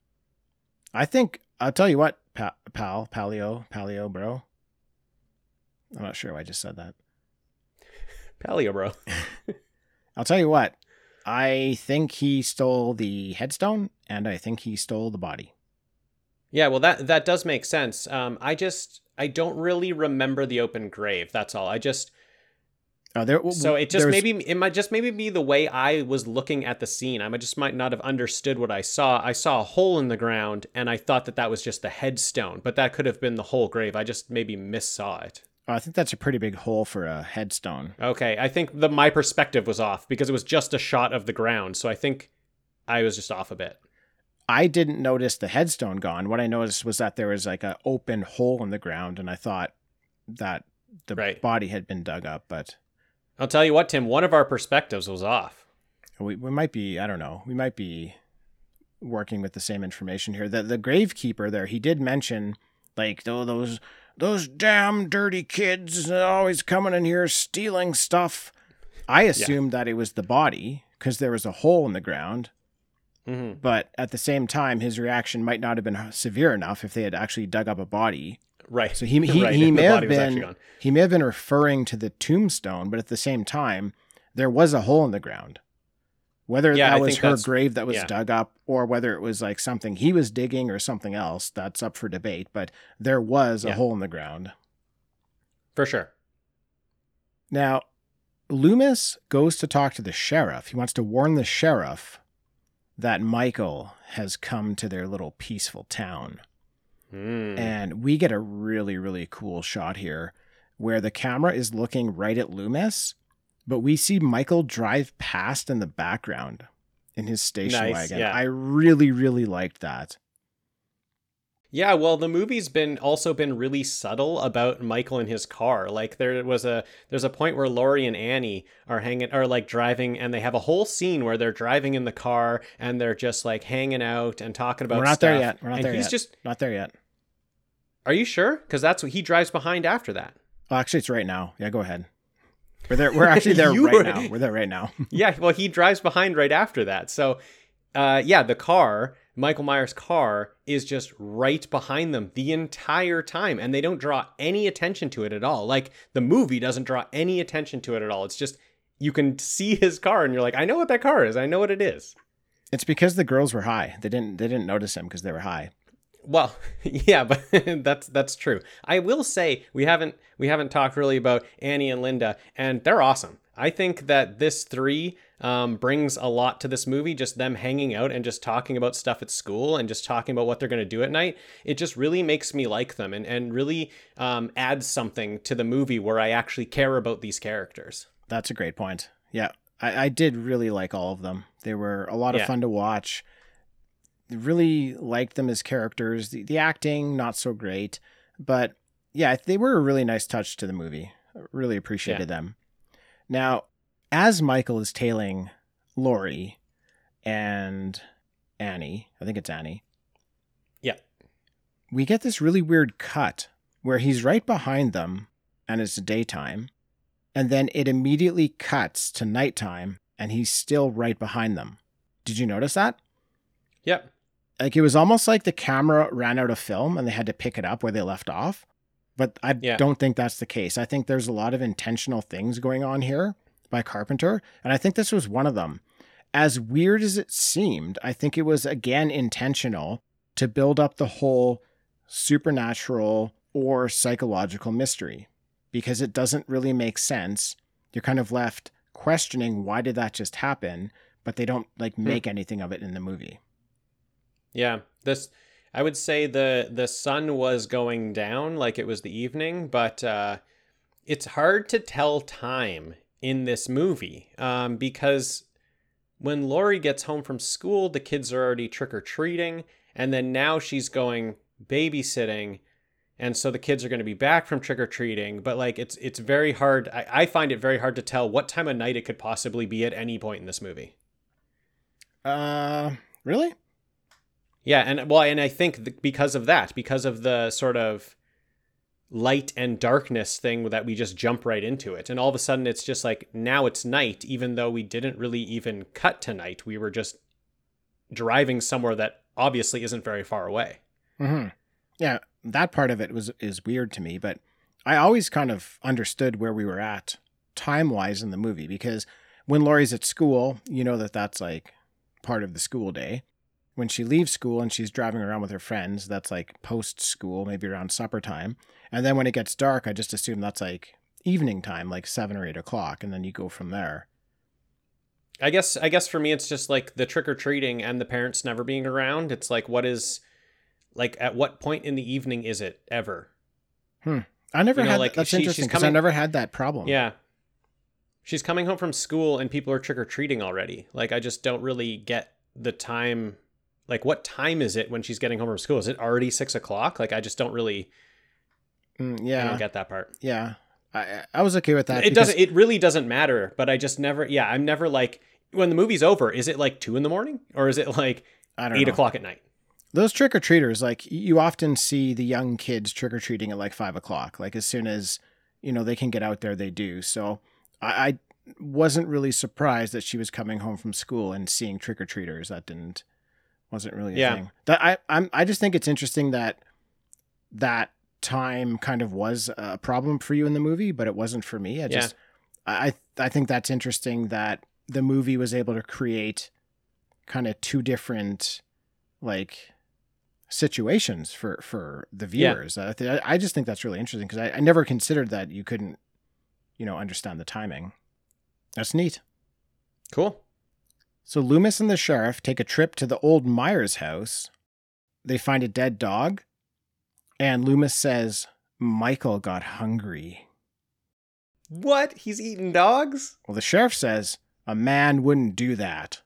I think I'll tell you what, pa- pal, paleo, paleo, bro. I'm not sure why I just said that. Paleo, bro. <laughs> I'll tell you what. I think he stole the headstone, and I think he stole the body. Yeah, well that that does make sense. Um, I just I don't really remember the open grave. That's all. I just Oh, there. so it just maybe it might just maybe be the way I was looking at the scene. I just might not have understood what I saw. I saw a hole in the ground, and I thought that that was just the headstone, but that could have been the whole grave. I just maybe missaw it. I think that's a pretty big hole for a headstone. Okay, I think the my perspective was off because it was just a shot of the ground. So I think I was just off a bit. I didn't notice the headstone gone. What I noticed was that there was like an open hole in the ground, and I thought that the Right. body had been dug up. But I'll tell you what, Tim. One of our perspectives was off. we, we might be I don't know. We might be working with the same information here. The the gravekeeper there, he did mention like oh, those those damn dirty kids always coming in here stealing stuff. I assumed that it was the body because there was a hole in the ground. hmm But at the same time, his reaction might not have been severe enough if they had actually dug up a body. Right. So he he, Right, he may have body was actually been he may have been referring to the tombstone, but at the same time, there was a hole in the ground. Whether Yeah, that I was her grave that was yeah. dug up, or whether it was like something he was digging or something else, that's up for debate. But there was a Yeah. hole in the ground. for sure. Now, Loomis goes to talk to the sheriff. He wants to warn the sheriff that Michael has come to their little peaceful town. Mm. And we get a really, really cool shot here where the camera is looking right at Loomis, but we see Michael drive past in the background in his station Nice, wagon. yeah. I really, really liked that. Yeah, well, the movie's been also been really subtle about Michael and his car. Like there was a there's a point where Laurie and Annie are hanging are like driving and they have a whole scene where they're driving in the car and they're just like hanging out and talking about We're not stuff. there yet. We're not and there he's yet. just Not there yet. Are you sure? Cuz that's what he drives behind after that. Oh, actually, it's right now. Yeah, go ahead. We're there. We're actually there <laughs> right were- now. We're there right now. <laughs> yeah, well, he drives behind right after that. So, uh, yeah, the car, Michael Myers' car, is just right behind them the entire time, and they don't draw any attention to it at all. Like the movie doesn't draw any attention to it at all. It's just you can see his car, and you're like, I know what that car is. I know what it is. It's because the girls were high. They didn't. They didn't notice him because they were high. Well, <laughs> yeah, but <laughs> that's that's true. I will say we haven't we haven't talked really about Annie and Linda, and they're awesome. I think that this three um, brings a lot to this movie. Just them hanging out and just talking about stuff at school and just talking about what they're going to do at night. It just really makes me like them and and really um, adds something to the movie where I actually care about these characters. That's a great point. Yeah, I, I did really like all of them. They were a lot of Yeah. fun to watch. Really liked them as characters. The, the acting, not so great. But yeah, they were a really nice touch to the movie. I Really appreciated them. Now, as Michael is tailing Laurie and Annie, I think it's Annie. Yeah. We get this really weird cut where he's right behind them and it's daytime. And then it immediately cuts to nighttime and he's still right behind them. Did you notice that? Yep. Like it was almost like the camera ran out of film and they had to pick it up where they left off. But I Yeah. don't think that's the case. I think there's a lot of intentional things going on here by Carpenter. And I think this was one of them. As weird as it seemed, I think it was again intentional to build up the whole supernatural or psychological mystery because it doesn't really make sense. You're kind of left questioning why did that just happen, but they don't like hmm. make anything of it in the movie. Yeah. This I would say the the sun was going down like it was the evening, but uh it's hard to tell time in this movie um, because when Laurie gets home from school, the kids are already trick or treating, and then now she's going babysitting, and so the kids are going to be back from trick or treating. But like, it's it's very hard. I, I find it very hard to tell what time of night it could possibly be at any point in this movie. Uh, really? Yeah, and well, and I think th- because of that, because of the sort of light and darkness thing that we just jump right into it, and all of a sudden it's just like now it's night, even though we didn't really even cut to night. We were just driving somewhere that obviously isn't very far away. hmm Yeah, that part of it was is weird to me, but I always kind of understood where we were at time wise in the movie because when Laurie's at school, you know that that's like part of the school day. When she leaves school and she's driving around with her friends, that's like post school, maybe around supper time. And then when it gets dark, I just assume that's like evening time, like seven or eight o'clock, and then you go from there. I guess I guess for me it's just like the trick or treating and the parents never being around. It's like what is like at what point in the evening is it ever? Hmm. I never You know, had like, that's she- interesting because I never had that problem. Yeah. She's coming home from school and people are trick or treating already. Like I just don't really get the time. Like what time is it when she's getting home from school? Is it already six o'clock? Like I just don't really. Mm, I yeah, don't get that part. yeah. I I was okay with that. it because- doesn't. It really doesn't matter. But I just never. Yeah, I'm never like when the movie's over. Is it like two in the morning or is it like I don't eight know. o'clock at night? Those trick or treaters, like you often see the young kids trick or treating at like five o'clock. Like as soon as you know they can get out there, they do. So I, I wasn't really surprised that she was coming home from school and seeing trick or treaters. That didn't wasn't really a Yeah. thing. That I I'm I just think it's interesting that that time kind of was a problem for you in the movie, but it wasn't for me. I Yeah. just I I think that's interesting that the movie was able to create kind of two different like situations for for the viewers. Yeah. I, th- I just think that's really interesting because I, I never considered that you couldn't, you know, understand the timing. That's neat. Cool. So Loomis and the sheriff take a trip to the old Myers house. They find a dead dog, and Loomis says Michael got hungry. What? He's eating dogs? Well, the sheriff says a man wouldn't do that.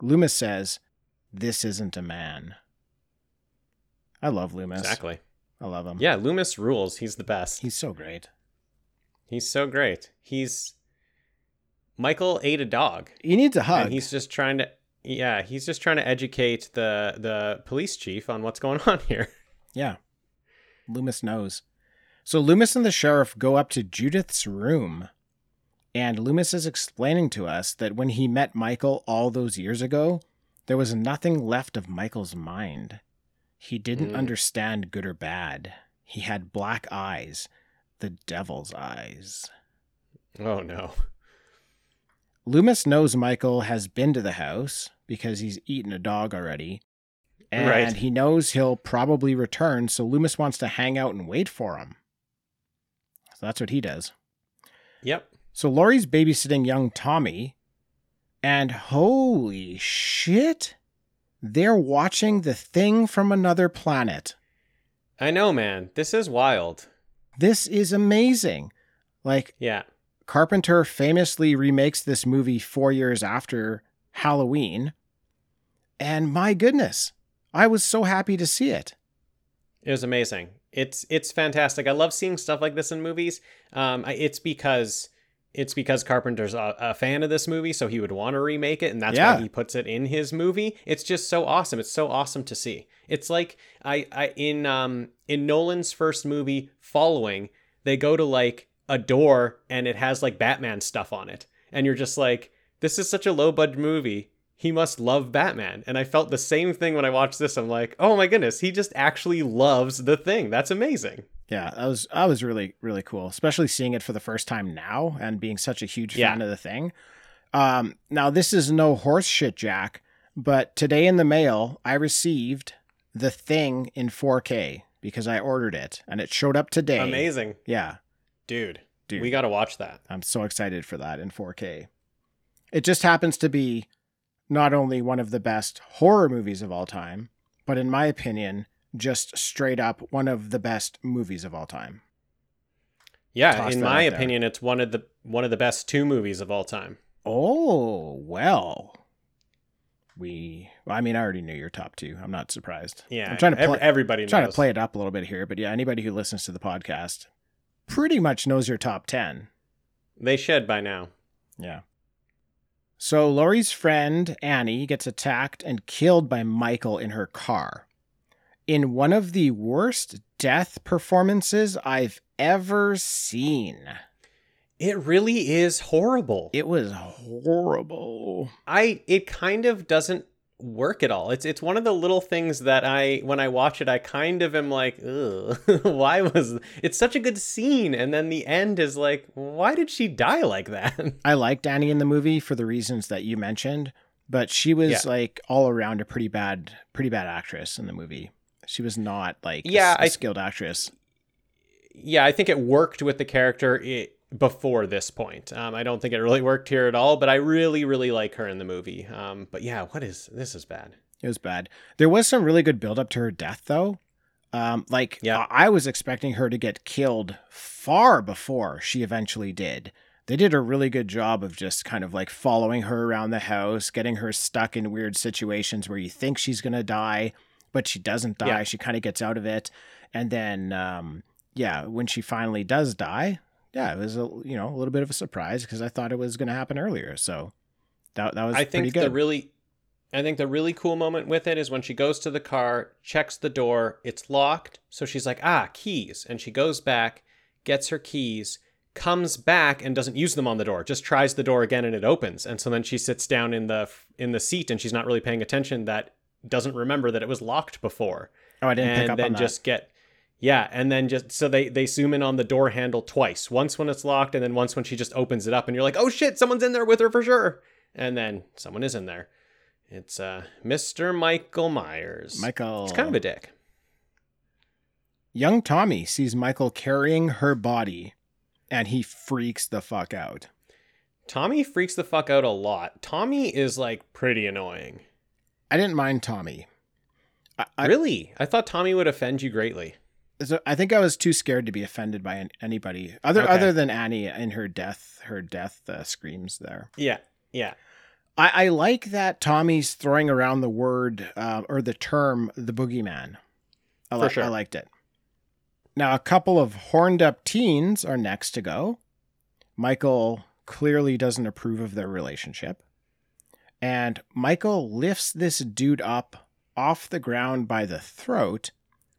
Loomis says this isn't a man. I love Loomis. Exactly. I love him. Yeah, Loomis rules. He's the best. He's so great. He's so great. He's Michael ate a dog. He needs a hug. And he's just trying to yeah, he's just trying to educate the the police chief on what's going <laughs> on here. Yeah. Loomis knows. So Loomis and the sheriff go up to Judith's room. And Loomis is explaining to us that when he met Michael all those years ago, there was nothing left of Michael's mind. He didn't Mm. understand good or bad. He had black eyes, the devil's eyes. Oh no. Loomis knows Michael has been to the house because he's eaten a dog already. And Right. he knows he'll probably return, so Loomis wants to hang out and wait for him. So that's what he does. Yep. So Laurie's babysitting young Tommy, and holy shit, they're watching the thing from another planet. I know, man. This is wild. This is amazing. Like, Yeah. Carpenter famously remakes this movie four years after Halloween. And my goodness, I was so happy to see it. It was amazing. It's it's fantastic. I love seeing stuff like this in movies. Um, it's because it's because Carpenter's a, a fan of this movie, so he would want to remake it, and that's Yeah. why he puts it in his movie. It's just so awesome. It's so awesome to see. It's like I, I in um in Nolan's first movie, Following, they go to like a door and it has like Batman stuff on it, and you're just like, this is such a low budget movie. He must love Batman. And I felt the same thing when I watched this. I'm like, oh my goodness, he just actually loves the thing. That's amazing. Yeah, that was I was really really cool, especially seeing it for the first time now and being such a huge Yeah. fan of the thing. Um, now this is no horse shit, Jack, but today in the mail I received the thing in 4K because I ordered it and it showed up today. Amazing. Yeah, Dude, dude, we got to watch that. I'm so excited for that in 4K. It just happens to be not only one of the best horror movies of all time, but in my opinion, just straight up one of the best movies of all time. Yeah, Toss in my out there. opinion, it's one of the one of the best two movies of all time. Oh, well. We, well, I mean, I already knew your top two. I'm not surprised. Yeah, I'm trying to play, everybody knows. trying to play it up a little bit here, but yeah, anybody who listens to the podcast pretty much knows your top 10. They should by now. Yeah. So Laurie's friend Annie gets attacked and killed by Michael in her car. In one of the worst death performances I've ever seen. It really is horrible. It was horrible. I it kind of doesn't work at all. It's it's one of the little things that I when I watch it I kind of am like, Ugh, <laughs> why was it's such a good scene and then the end is like, why did she die like that? <laughs> I liked Annie in the movie for the reasons that you mentioned, but she was Yeah. like all around a pretty bad, pretty bad actress in the movie. She was not like Yeah, s- a I- skilled actress. yeah, I think it worked with the character i before this point. Um, I don't think it really worked here at all, but I really, really like her in the movie. Um, but yeah, what is this is bad. It was bad. There was some really good build up to her death, though. Um, like, Yeah. I I was expecting her to get killed far before she eventually did. They did a really good job of just kind of like following her around the house, getting her stuck in weird situations where you think she's gonna die, but she doesn't die. Yeah. She kind of gets out of it, and then, um, yeah, when she finally does die, yeah, it was a you know a little bit of a surprise because I thought it was gonna happen earlier. So that that was I pretty think good. the really I think the really cool moment with it is when she goes to the car, checks the door, it's locked, so she's like, "Ah, keys." And she goes back, gets her keys, comes back and doesn't use them on the door. Just tries the door again and it opens. And so then she sits down in the in the seat and she's not really paying attention that doesn't remember that it was locked before. oh, I didn't and pick up then on that. just get yeah and then just so they they zoom in on the door handle twice. Once when it's locked and then once when she just opens it up and you're like oh shit someone's in there with her for sure. And then someone is in there. It's uh mr michael myers. Michael. it's kind of a dick. Young Tommy sees Michael carrying her body and he freaks the fuck out. tommy freaks the fuck out a lot. Tommy is like pretty annoying. I didn't mind Tommy. I, I, really? I thought tommy would offend you greatly so I think I was too scared to be offended by anybody other Okay. other than Annie in her death her death uh, screams there. yeah yeah I, I like that Tommy's throwing around the word uh, or the term the boogeyman. I, For li- sure. I liked it. Now, a couple of horned up teens are next to go. Michael clearly doesn't approve of their relationship. And Michael lifts this dude up off the ground by the throat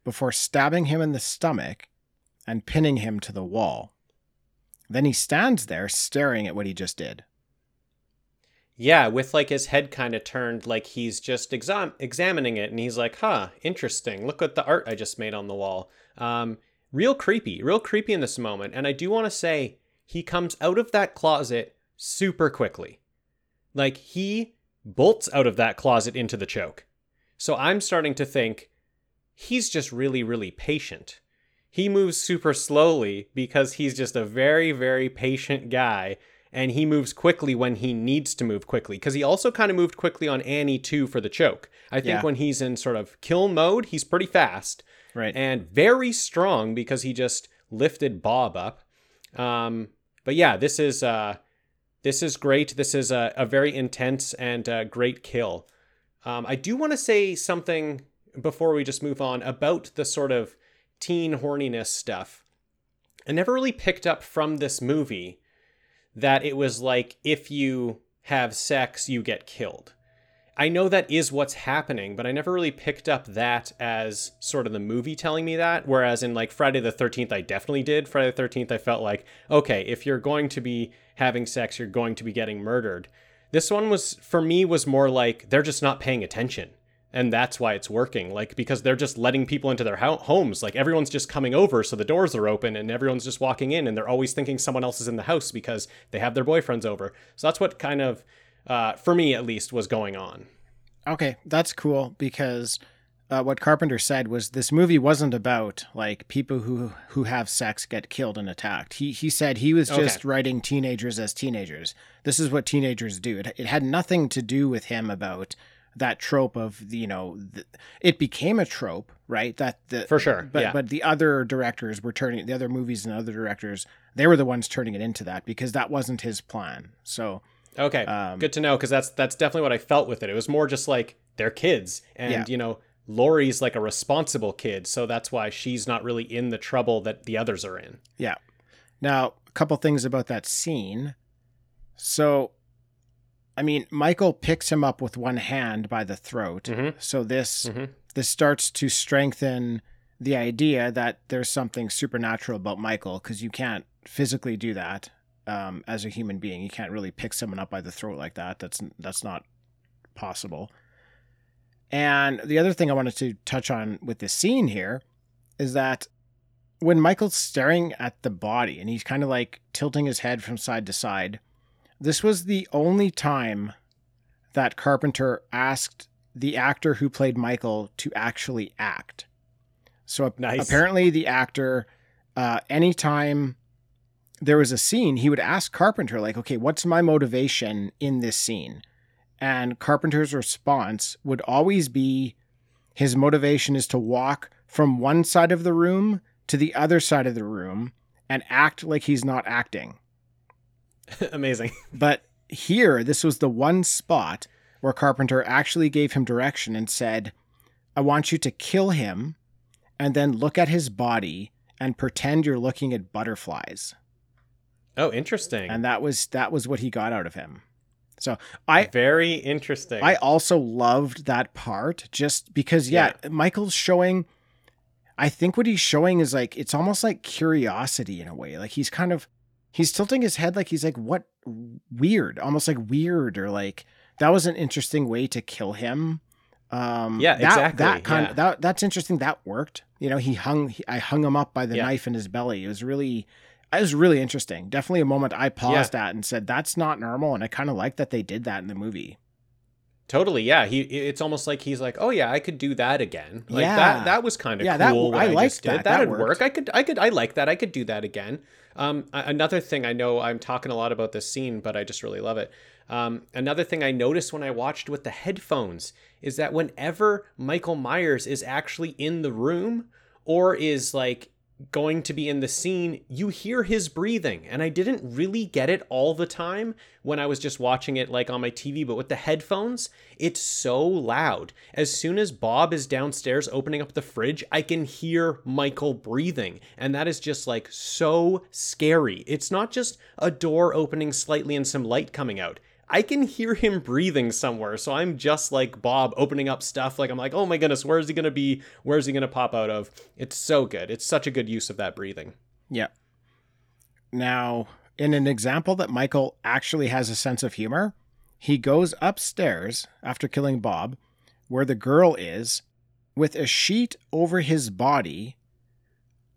before stabbing him in the stomach and pinning him to the wall. Then he stands there staring at what he just did. Yeah, with like his head kind of turned like he's just exam- examining it and he's like, huh, interesting. Look at the art I just made on the wall. Um, real creepy, real creepy in this moment. And I do want to say, he comes out of that closet super quickly. Like he bolts out of that closet into the choke. So I'm starting to think he's just really, really patient. He moves super slowly because he's just a very, very patient guy and he moves quickly when he needs to move quickly because he also kind of moved quickly on Annie too for the choke. I think Yeah. when he's in sort of kill mode, he's pretty fast Right. and very strong because he just lifted Bob up. Um, but yeah, this is uh, this is great. This is a, a very intense and uh, great kill. Um, I do want to say something before we just move on about the sort of teen horniness stuff. I never really picked up from this movie that it was like if you have sex, you get killed. I know that is what's happening, but I never really picked up that as sort of the movie telling me that. Whereas in like Friday the 13th, I definitely did. Friday the 13th, I felt like, okay, if you're going to be having sex, you're going to be getting murdered. This one was, for me, was more like they're just not paying attention. And that's why it's working. Like, because they're just letting people into their ho- homes. Like, everyone's just coming over, so the doors are open and everyone's just walking in, and they're always thinking someone else is in the house because they have their boyfriends over. So that's what kind of uh, for me at least, was going on. Okay, that's cool because uh, what Carpenter said was this movie wasn't about like people who who have sex get killed and attacked. He he said he was just Okay. writing teenagers as teenagers. This is what teenagers do. It, it had nothing to do with him about that trope of you know the, it became a trope right that the For sure, but yeah. but the other directors were turning the other movies and other directors they were the ones turning it into that because that wasn't his plan so Okay, Um, good to know because that's that's definitely what I felt with it. It was more just like they're kids, and Yeah. you know, Laurie's like a responsible kid, so that's why she's not really in the trouble that the others are in. Yeah. Now, a couple things about that scene. So, I mean, Michael picks him up with one hand by the throat. Mhm. So this Mhm. this starts to strengthen the idea that there's something supernatural about Michael because you can't physically do that um, as a human being. You can't really pick someone up by the throat like that. That's that's not possible. And the other thing I wanted to touch on with this scene here is that when Michael's staring at the body and he's kind of like tilting his head from side to side, this was the only time that Carpenter asked the actor who played Michael to actually act. So Nice. apparently, the actor, uh, anytime there was a scene, he would ask Carpenter, like, okay, what's my motivation in this scene? And Carpenter's response would always be his motivation is to walk from one side of the room to the other side of the room and act like he's not acting. <laughs> Amazing. But here, this was the one spot where Carpenter actually gave him direction and said, I want you to kill him and then look at his body and pretend you're looking at butterflies. Oh, interesting. And that was that was what he got out of him. So I Very interesting. I also loved that part just because, yeah, Michael's showing. I think what he's showing is like it's almost like curiosity in a way. Like he's kind of he's tilting his head like he's like what weird, almost like weird or like that was an interesting way to kill him. Um, Yeah, that, exactly, That kind yeah. of that that's interesting. That worked. You know, he hung. He, I hung him up by the Yeah. knife in his belly. It was really. It was really interesting. Definitely a moment I paused at and said, "That's not normal," and I kind of like that they did that in the movie. totally. Yeah. He. It's almost like he's like, oh yeah, I could do that again. Like Yeah. that. That was kind of Yeah, that- cool. what I I, liked did. that. That That'd work. I could. I could. I like that. I could do that again. Um, another thing I know I'm talking a lot about this scene, but I just really love it. Um, another thing I noticed when I watched with the headphones is that whenever Michael Myers is actually in the room or is like going to be in the scene, you hear his breathing. And I didn't really get it all the time when I was just watching it like on my TV, but with the headphones, it's so loud. As soon as Bob is downstairs opening up the fridge, I can hear Michael breathing. And that is just like so scary. It's not just a door opening slightly and some light coming out. I can hear him breathing somewhere. So I'm just like Bob opening up stuff. Like I'm like, oh my goodness, where is he going to be? Where is he going to pop out of? It's so good. It's such a good use of that breathing. Yeah. Now, in an example that Michael actually has a sense of humor, he goes upstairs after killing Bob, where the girl is, with a sheet over his body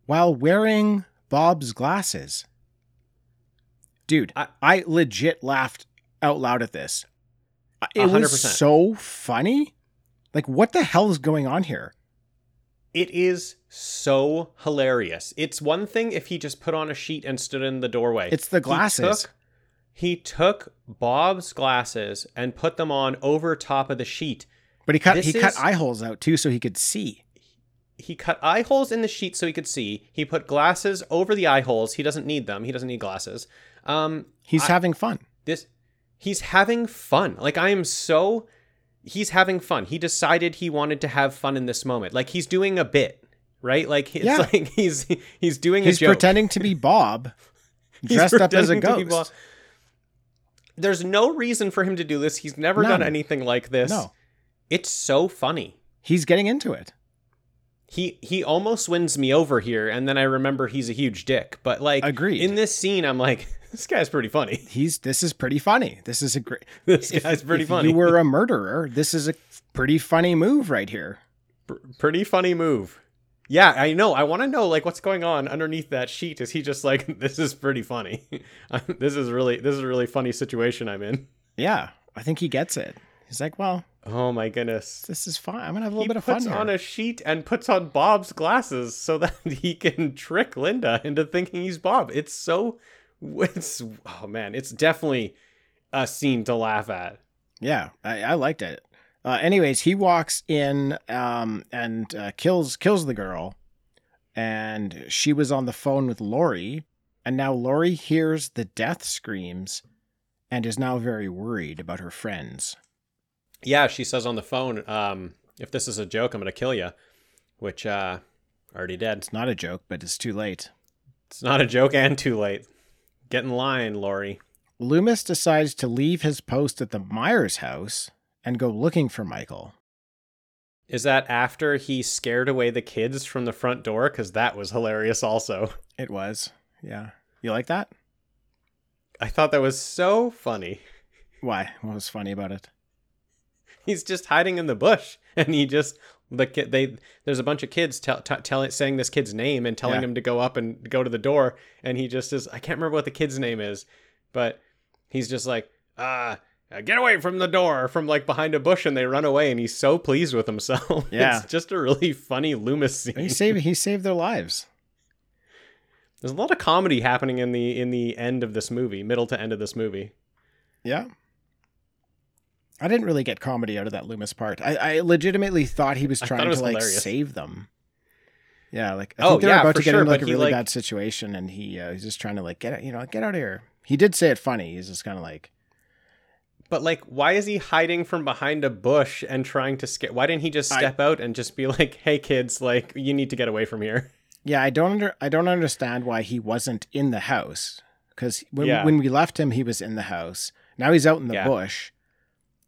while wearing Bob's glasses. Dude, I, I- legit laughed out loud at this. It A hundred was so funny. Like, what the hell is going on here? It is so hilarious. It's one thing if he just put on a sheet and stood in the doorway. It's the He glasses. took- He took, Bob's glasses and put them on over top of the sheet. But he cut This he cut eye holes out too so he could see. He cut eye holes in the sheet so he could see. He put glasses over the eye holes. He doesn't need them. He doesn't need glasses. Um, He's I- having fun. this he's having fun. Like i am so he's having fun. He decided he wanted to have fun in this moment. Like he's doing a bit right? Like it's Yeah. like <laughs> he's he's doing He's a joke. pretending to be <laughs> Bob, dressed up as a pretending to be ghost. There's no reason for him to do this. He's never None. done anything like this. No, it's so funny. He's getting into it. he he almost wins me over here and then i remember he's a huge dick. But like Agreed. in this scene i'm like <laughs> this guy's pretty funny <laughs> He's this is pretty funny. This is a great. this if- guy's pretty if funny you were a murderer, this is a pretty funny move right here. Pr- pretty funny move. Yeah, I know. I want to know like what's going on underneath that sheet. Is he just like <laughs> this is pretty funny? <laughs> this is really this is a really funny situation I'm in. Yeah, I think he gets it. He's like, well, Oh my goodness. this is fun. I'm gonna have a little He bit of fun puts here. on a sheet and puts on Bob's glasses so that he can trick Linda into thinking he's Bob. It's so it's oh man, it's definitely a scene to laugh at. Yeah, I, I liked it. Uh, anyways, he walks in um, and uh, kills kills the girl, and she was on the phone with Laurie, and now Laurie hears the death screams, and is now very worried about her friends. Yeah, she says on the phone, um, if this is a joke, I'm gonna kill you. Which uh already dead. It's not a joke, but it's too late. It's not a joke and too late. Get in line, Laurie. Loomis decides to leave his post at the Myers house and go looking for Michael. Is that after he scared away the kids from the front door? Because that was hilarious, also. It was, yeah. You like that? I thought that was so funny. Why? What was funny about it? He's just hiding in the bush, and he just the kid. They there's a bunch of kids tell, t- telling saying this kid's name and telling Yeah. him to go up and go to the door, and he just is. I can't remember what the kid's name is, but he's just like ah. uh, Get away from the door from like behind a bush and they run away and he's so pleased with himself. <laughs> Yeah. It's just a really funny Loomis scene. He saved he saved their lives. There's a lot of comedy happening in the in the end of this movie, middle to end of this movie. Yeah. I didn't really get comedy out of that Loomis part. I, I legitimately thought he was trying it to like hilarious. save them. Yeah, like I Oh, think they were yeah, about to get sure, into like a really like- bad situation, and he uh, he's just trying to like get out, you know, get out of here. He did say it funny. He's just kind of like, But like, why is he hiding from behind a bush and trying to scare? Why didn't he just I- step out and just be <laughs> like, "Hey kids, like you need to get away from here"? yeah, I don't under, I don't understand why he wasn't in the house because when Yeah. when we left him, he was in the house. Now he's out in the Yeah. bush.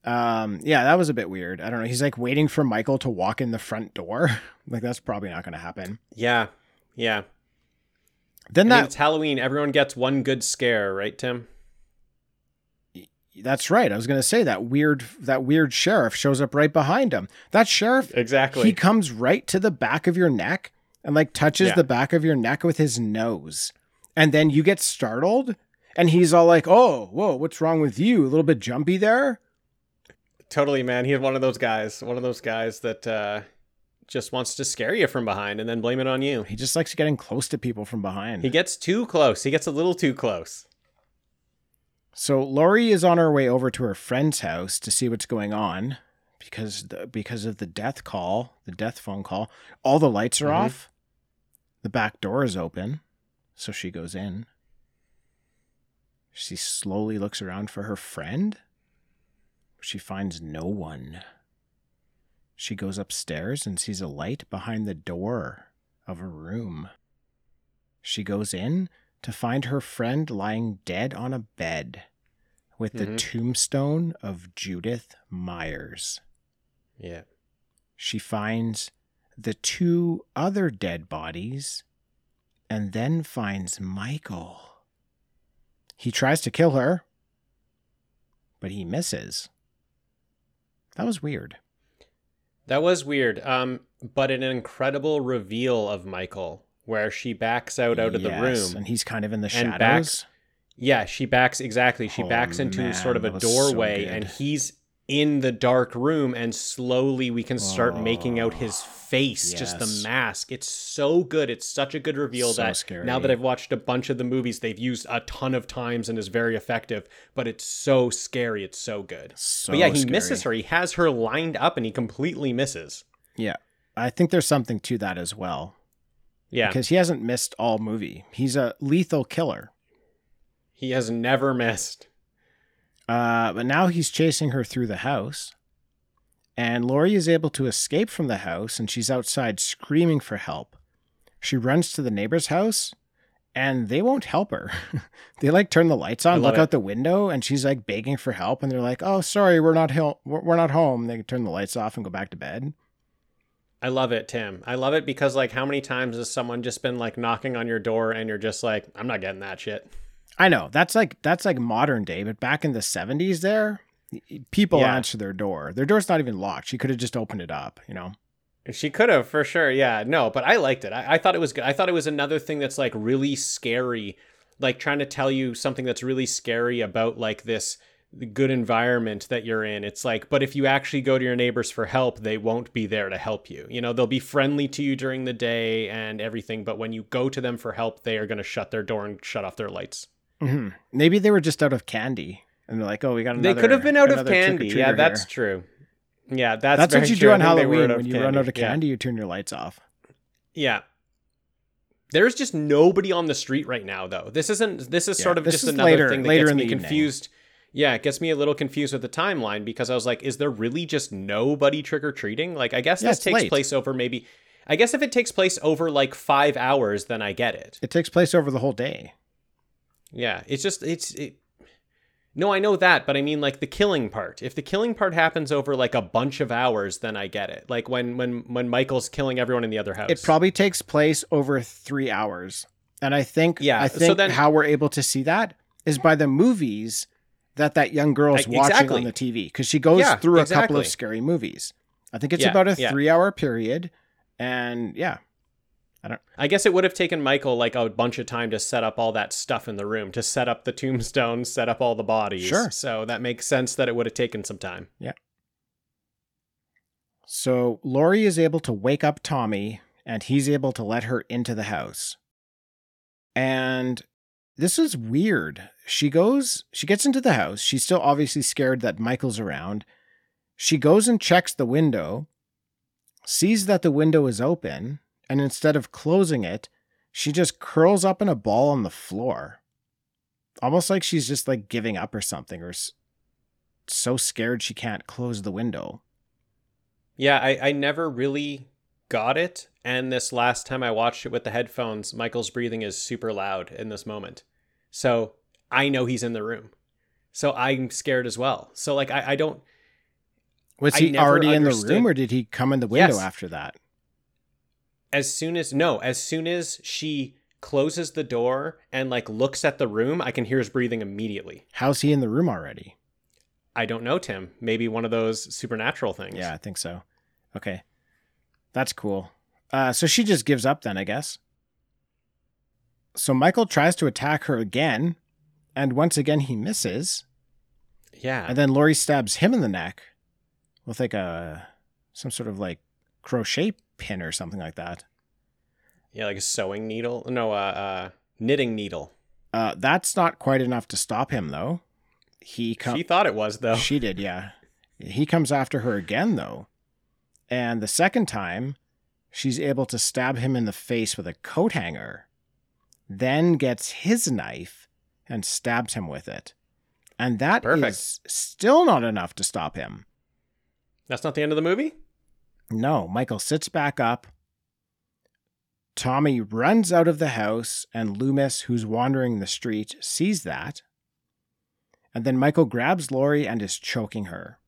Um, yeah, that was a bit weird. I don't know. He's like waiting for Michael to walk in the front door. <laughs> like that's probably not going to happen. Yeah, yeah. Then I mean, that it's Halloween. Everyone gets one good scare, right, Tim? That's right. I was going to say that weird that weird sheriff shows up right behind him. That sheriff Exactly. he comes right to the back of your neck and like touches Yeah. the back of your neck with his nose. And then you get startled and he's all like, "Oh, whoa, what's wrong with you? A little bit jumpy there?" Totally, man. He's one of those guys. One of those guys that uh, just wants to scare you from behind and then blame it on you. He just likes getting close to people from behind. He gets too close. He gets a little too close. So Laurie is on her way over to her friend's house to see what's going on because the, because of the death call, the death phone call. All the lights are Mhm. off. The back door is open, so she goes in. She slowly looks around for her friend. She finds no one. She goes upstairs and sees a light behind the door of a room. She goes in to find her friend lying dead on a bed with the Mhm. tombstone of Judith Myers. Yeah. She finds the two other dead bodies and then finds Michael. He tries to kill her, but he misses. That was weird. That was weird. Um, but an incredible reveal of Michael where she backs out out of the room. And he's kind of in the And shadows. backs- Yeah, she backs exactly. She Oh, backs into man, sort of a was so doorway and he's in the dark room and slowly we can start making out his oh, face, just the mask. It's so good. It's such a good reveal So that scary. now that I've watched a bunch of the movies they've used a ton of times and is very effective, but it's so scary. It's so good. So but yeah, he scary. misses her. He has her lined up and he completely misses. Yeah. I think there's something to that as well. Yeah. Because he hasn't missed all movie. He's a lethal killer. He has never missed. Uh, but now he's chasing her through the house. And Laurie is able to escape from the house and she's outside screaming for help. She runs to the neighbor's house and they won't help her. <laughs> they like turn the lights on, look it. out the window, and she's like begging for help. And they're like, "Oh, sorry, we're not hel- we're we're not home." They turn the lights off and go back to bed. I love it, Tim. I love it because like how many times has someone just been like knocking on your door and you're just like, I'm not getting that shit. I know that's like that's like modern day, but back in the seventies, there people Yeah. answer their door. Their door's not even locked. She could have just opened it up, you know. She could have for sure. Yeah, no, but I liked it. I, I thought it was good. I thought it was another thing that's like really scary, like trying to tell you something that's really scary about like this good environment that you're in. It's like, but if you actually go to your neighbors for help, they won't be there to help you. You know, they'll be friendly to you during the day and everything, but when you go to them for help, they are going to shut their door and shut off their lights. Hmm Maybe they were just out of candy, and they're like, "Oh, we got another." they could have been out of candy. Yeah, that's here." true. Yeah, that's That's, what you true. do on think they were Halloween when you run out of Yeah. candy. You turn your lights off. Yeah. There's just nobody on the street right now, though. This isn't. This is Yeah, sort of just another later- thing that later gets me the evening. confused. Yeah, it gets me a little confused with the timeline because I was like, is there really just nobody trick or treating? Like, I guess Yeah, this takes late. place over maybe. I guess if it takes place over like five hours, then I get it. It takes place over the whole day. Yeah, it's just it's it. No, I know that, but I mean like the killing part. If the killing part happens over like a bunch of hours, then I get it. Like when when when Michael's killing everyone in the other house. It probably takes place over three hours, and I think Yeah, I so think then- how we're able to see that is by the movies that that young girl's I- watching exactly. on the TV because she goes Yeah, through a couple of scary movies. I think it's Yeah, about a yeah. three-hour period, and yeah, I guess it would have taken Michael like a bunch of time to set up all that stuff in the room, to set up the tombstones, set up all the bodies. Sure. So that makes sense that it would have taken some time. Yeah. So Laurie is able to wake up Tommy and he's able to let her into the house. And this is weird. She goes, she gets into the house. She's still obviously scared that Michael's around. She goes and checks the window, sees that the window is open, and instead of closing it, she just curls up in a ball on the floor. Almost like she's just like giving up or something, or so scared she can't close the window. Yeah, I, I never really got it. And this last time I watched it with the headphones, Michael's breathing is super loud in this moment. So I know he's in the room. So I'm scared as well. So like I, I don't Was I he already in the room or did he come in the window Yes. after that? As soon as no, as soon as she closes the door and like looks at the room, I can hear his breathing immediately. How's he in the room already? I don't know, Tim. Maybe one of those supernatural things. Yeah, I think so. Okay. That's cool. Uh, so she just gives up then, I guess. So Michael tries to attack her again, and once again he misses. Yeah. And then Laurie stabs him in the neck with like a some sort of like crochet pin or something like that. yeah, like a sewing needle. No, uh, uh knitting needle. Uh, that's not quite enough to stop him though. He comes. She thought it was though. She did, yeah. He comes after her again, though. And the second time, she's able to stab him in the face with a coat hanger, then gets his knife and stabs him with it. And that is Perfect. still not enough to stop him. That's not the end of the movie? No, Michael sits back up. Tommy runs out of the house, and Loomis, who's wandering the street, sees that. And then Michael grabs Laurie and is choking her.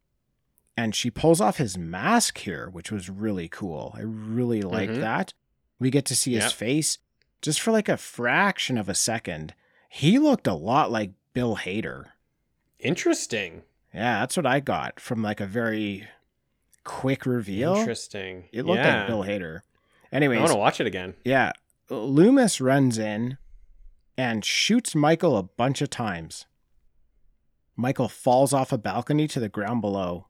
And she pulls off his mask here, which was really cool. I really liked Mhm. that. We get to see his face just for like a fraction of a second. He looked a lot like Bill Hader. Interesting. Yeah, that's what I got from like a very quick reveal. Interesting. It looked yeah. like Bill Hader. Anyways, I want to watch it again. yeah, Loomis runs in and shoots Michael a bunch of times. Michael falls off a balcony to the ground below.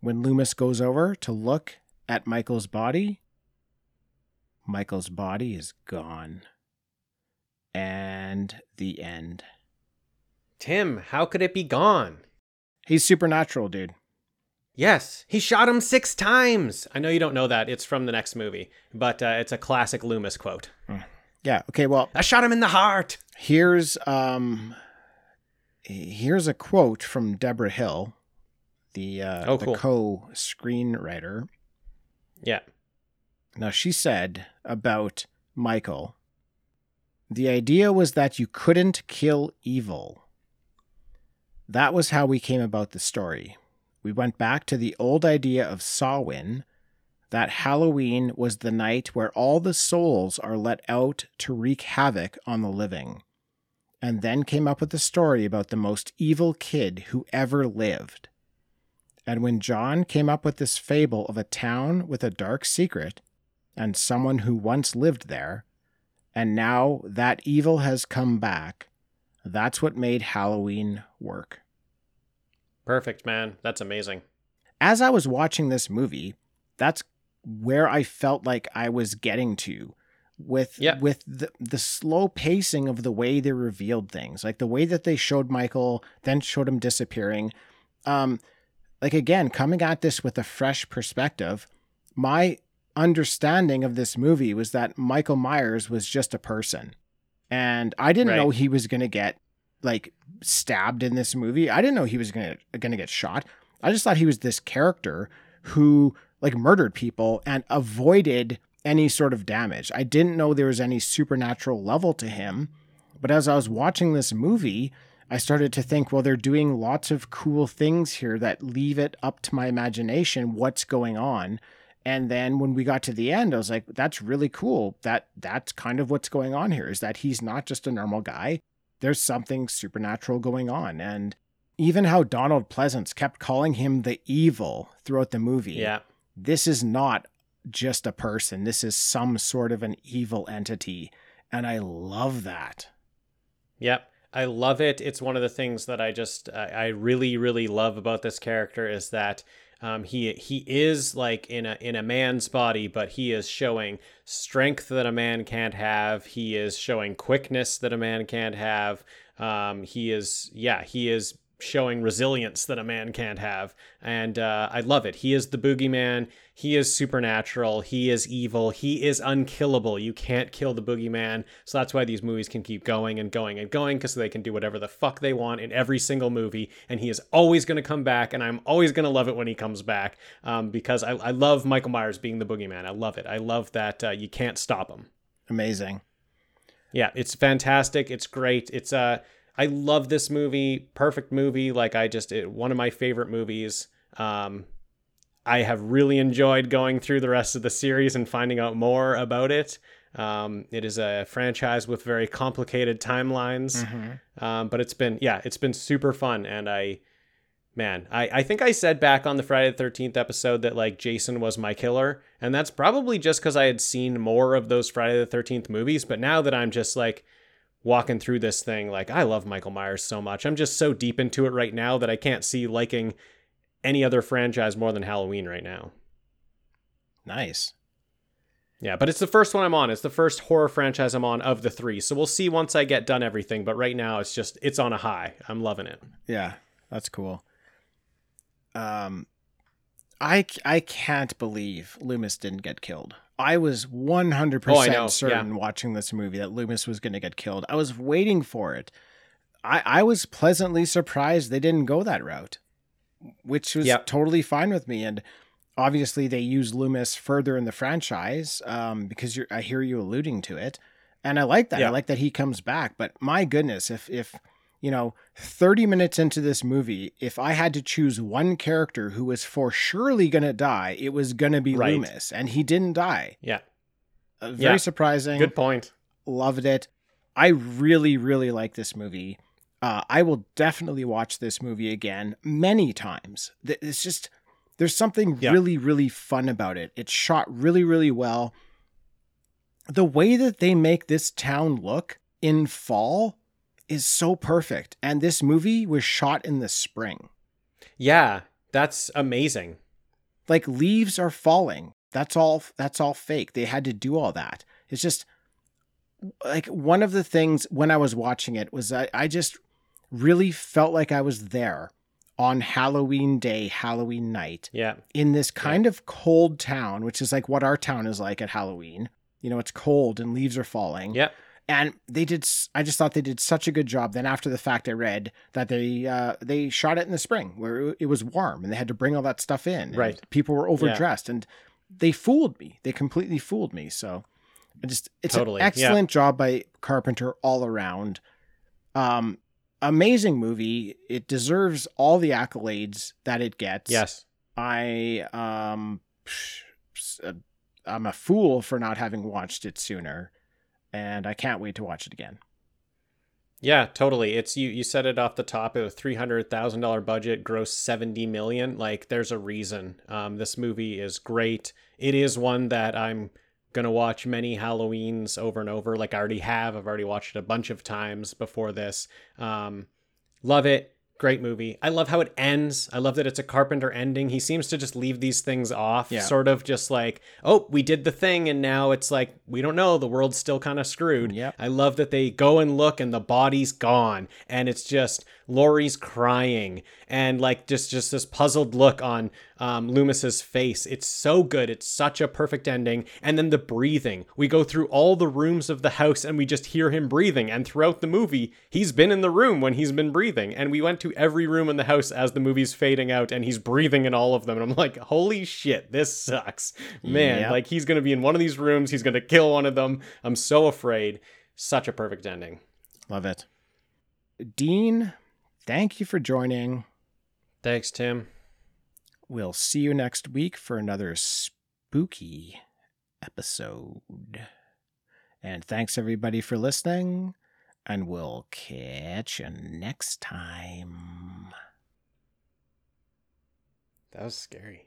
When Loomis goes over to look at Michael's body, Michael's body is gone. And the end. Tim, how could it be gone? He's supernatural, dude. Yes, he shot him six times. I know you don't know that. It's from the next movie, but uh, it's a classic Loomis quote. Yeah, okay, well, I shot him in the heart. here's um here's a quote from Debra Hill, the uh, Oh, the cool. co-screenwriter. Yeah. Now, she said about Michael the idea was that you couldn't kill evil. That was how we came about the story. We went back to the old idea of Samhain, that Halloween was the night where all the souls are let out to wreak havoc on the living, and then came up with a story about the most evil kid who ever lived. And when John came up with this fable of a town with a dark secret, and someone who once lived there, and now that evil has come back, that's what made Halloween work. Perfect, man. That's amazing. As I was watching this movie, that's where I felt like I was getting to with Yeah. with the, the slow pacing of the way they revealed things like the way that they showed michael then showed him disappearing um like again coming at this with a fresh perspective my understanding of this movie was that michael myers was just a person and i didn't Right. know he was going to get like stabbed in this movie i didn't know he was going to get shot i just thought he was this character who like murdered people and avoided any sort of damage. I didn't know there was any supernatural level to him. But as I was watching this movie, I started to think, well, they're doing lots of cool things here that leave it up to my imagination what's going on. And then when we got to the end, I was like, that's really cool. That that's kind of what's going on here is that he's not just a normal guy. There's something supernatural going on. And even how Donald Pleasence kept calling him the evil throughout the movie Yeah. this is not just a person. This is some sort of an evil entity. And I love that. Yep. I love it. It's one of the things that I just I, I really really love about this character is that um, he he is like in a in a man's body, but he is showing strength that a man can't have. He is showing quickness that a man can't have. Um, he is yeah he is showing resilience that a man can't have, and uh, I love it. He is the boogeyman. He is supernatural. He is evil. He is unkillable. You can't kill the boogeyman. So that's why these movies can keep going and going and going because they can do whatever the fuck they want in every single movie. And he is always going to come back. And I'm always going to love it when he comes back um, because I, I love Michael Myers being the boogeyman. I love it. I love that uh, you can't stop him. Amazing. Yeah, it's fantastic. It's great. It's uh I love this movie. Perfect movie. Like I just it, one of my favorite movies. Um I have really enjoyed going through the rest of the series and finding out more about it. Um, it is a franchise with very complicated timelines, um, but it's been yeah, it's been super fun, and I, man, I I think I said back on the Friday the Thirteenth episode that like Jason was my killer, and that's probably just because I had seen more of those Friday the Thirteenth movies. But now that I'm just like walking through this thing, like I love Michael Myers so much, I'm just so deep into it right now that I can't see liking any other franchise more than Halloween right now. Nice. Yeah, but it's the first one I'm on. It's the first horror franchise I'm on of the three. So we'll see once I get done everything. But right now, it's just it's on a high. I'm loving it. Yeah, that's cool. Um, I I can't believe Loomis didn't get killed. I was one hundred Oh, I know, percent certain watching this movie that Loomis was going to get killed. I was waiting for it. I I was pleasantly surprised they didn't go that route, which was Yep. totally fine with me. And obviously, they use Loomis further in the franchise um, because you're, I hear you alluding to it, and I like that. I like that he comes back. But my goodness, if if you know, 30 minutes into this movie, if I had to choose one character who was for surely going to die, it was going to be Right. Loomis. And he didn't die. Yeah, Uh, very Yeah. surprising. good point. Loved it. I really, really like this movie. Uh, I will definitely watch this movie again many times. It's just, there's something Yeah. really, really fun about it. It's shot really, really well. The way that they make this town look in fall is so perfect. And this movie was shot in the spring. Yeah, that's amazing. Like leaves are falling. That's all that's all fake. They had to do all that. It's just like one of the things when I was watching it was I, I just really felt like I was there on Halloween day, Halloween night, Yeah, in this kind of cold town, which is like what our town is like at Halloween. You know, it's cold and leaves are falling. yeah, and they did. I just thought they did such a good job. Then after the fact, I read that they uh, they shot it in the spring where it was warm and they had to bring all that stuff in. Right. people were overdressed, and they fooled me. They completely fooled me. So, I just it's Totally, an yeah. excellent job by Carpenter all around. Um, amazing movie. It deserves all the accolades that it gets. Yes. I um psh, uh, I'm a fool for not having watched it sooner and I can't wait to watch it again. Yeah, totally. It's you. You said it off the top. It was three hundred thousand dollar budget, gross seventy million. Like, there's a reason. Um, this movie is great. It is one that I'm gonna watch many Halloweens over and over. Like I already have. I've already watched it a bunch of times before this. Um, love it. Great movie. I love how it ends. I love that it's a Carpenter ending. He seems to just leave these things off, Yeah. sort of just like, oh, we did the thing, and now it's like we don't know. The world's still kind of screwed. Yep. I love that they go and look and the body's gone and it's just Laurie's crying and like just just this puzzled look on um, Loomis's face. It's so good. It's such a perfect ending. And then the breathing. We go through all the rooms of the house and we just hear him breathing. And throughout the movie, he's been in the room when he's been breathing. And we went to every room in the house as the movie's fading out and he's breathing in all of them. And I'm like, holy shit, this sucks. Man, Yep. like he's gonna be in one of these rooms, he's gonna kill one of them. I'm so afraid. Such a perfect ending. Love it. Dean, thank you for joining. Thanks, Tim. We'll see you next week for another spooky episode. And thanks everybody for listening, and we'll catch you next time. That was scary.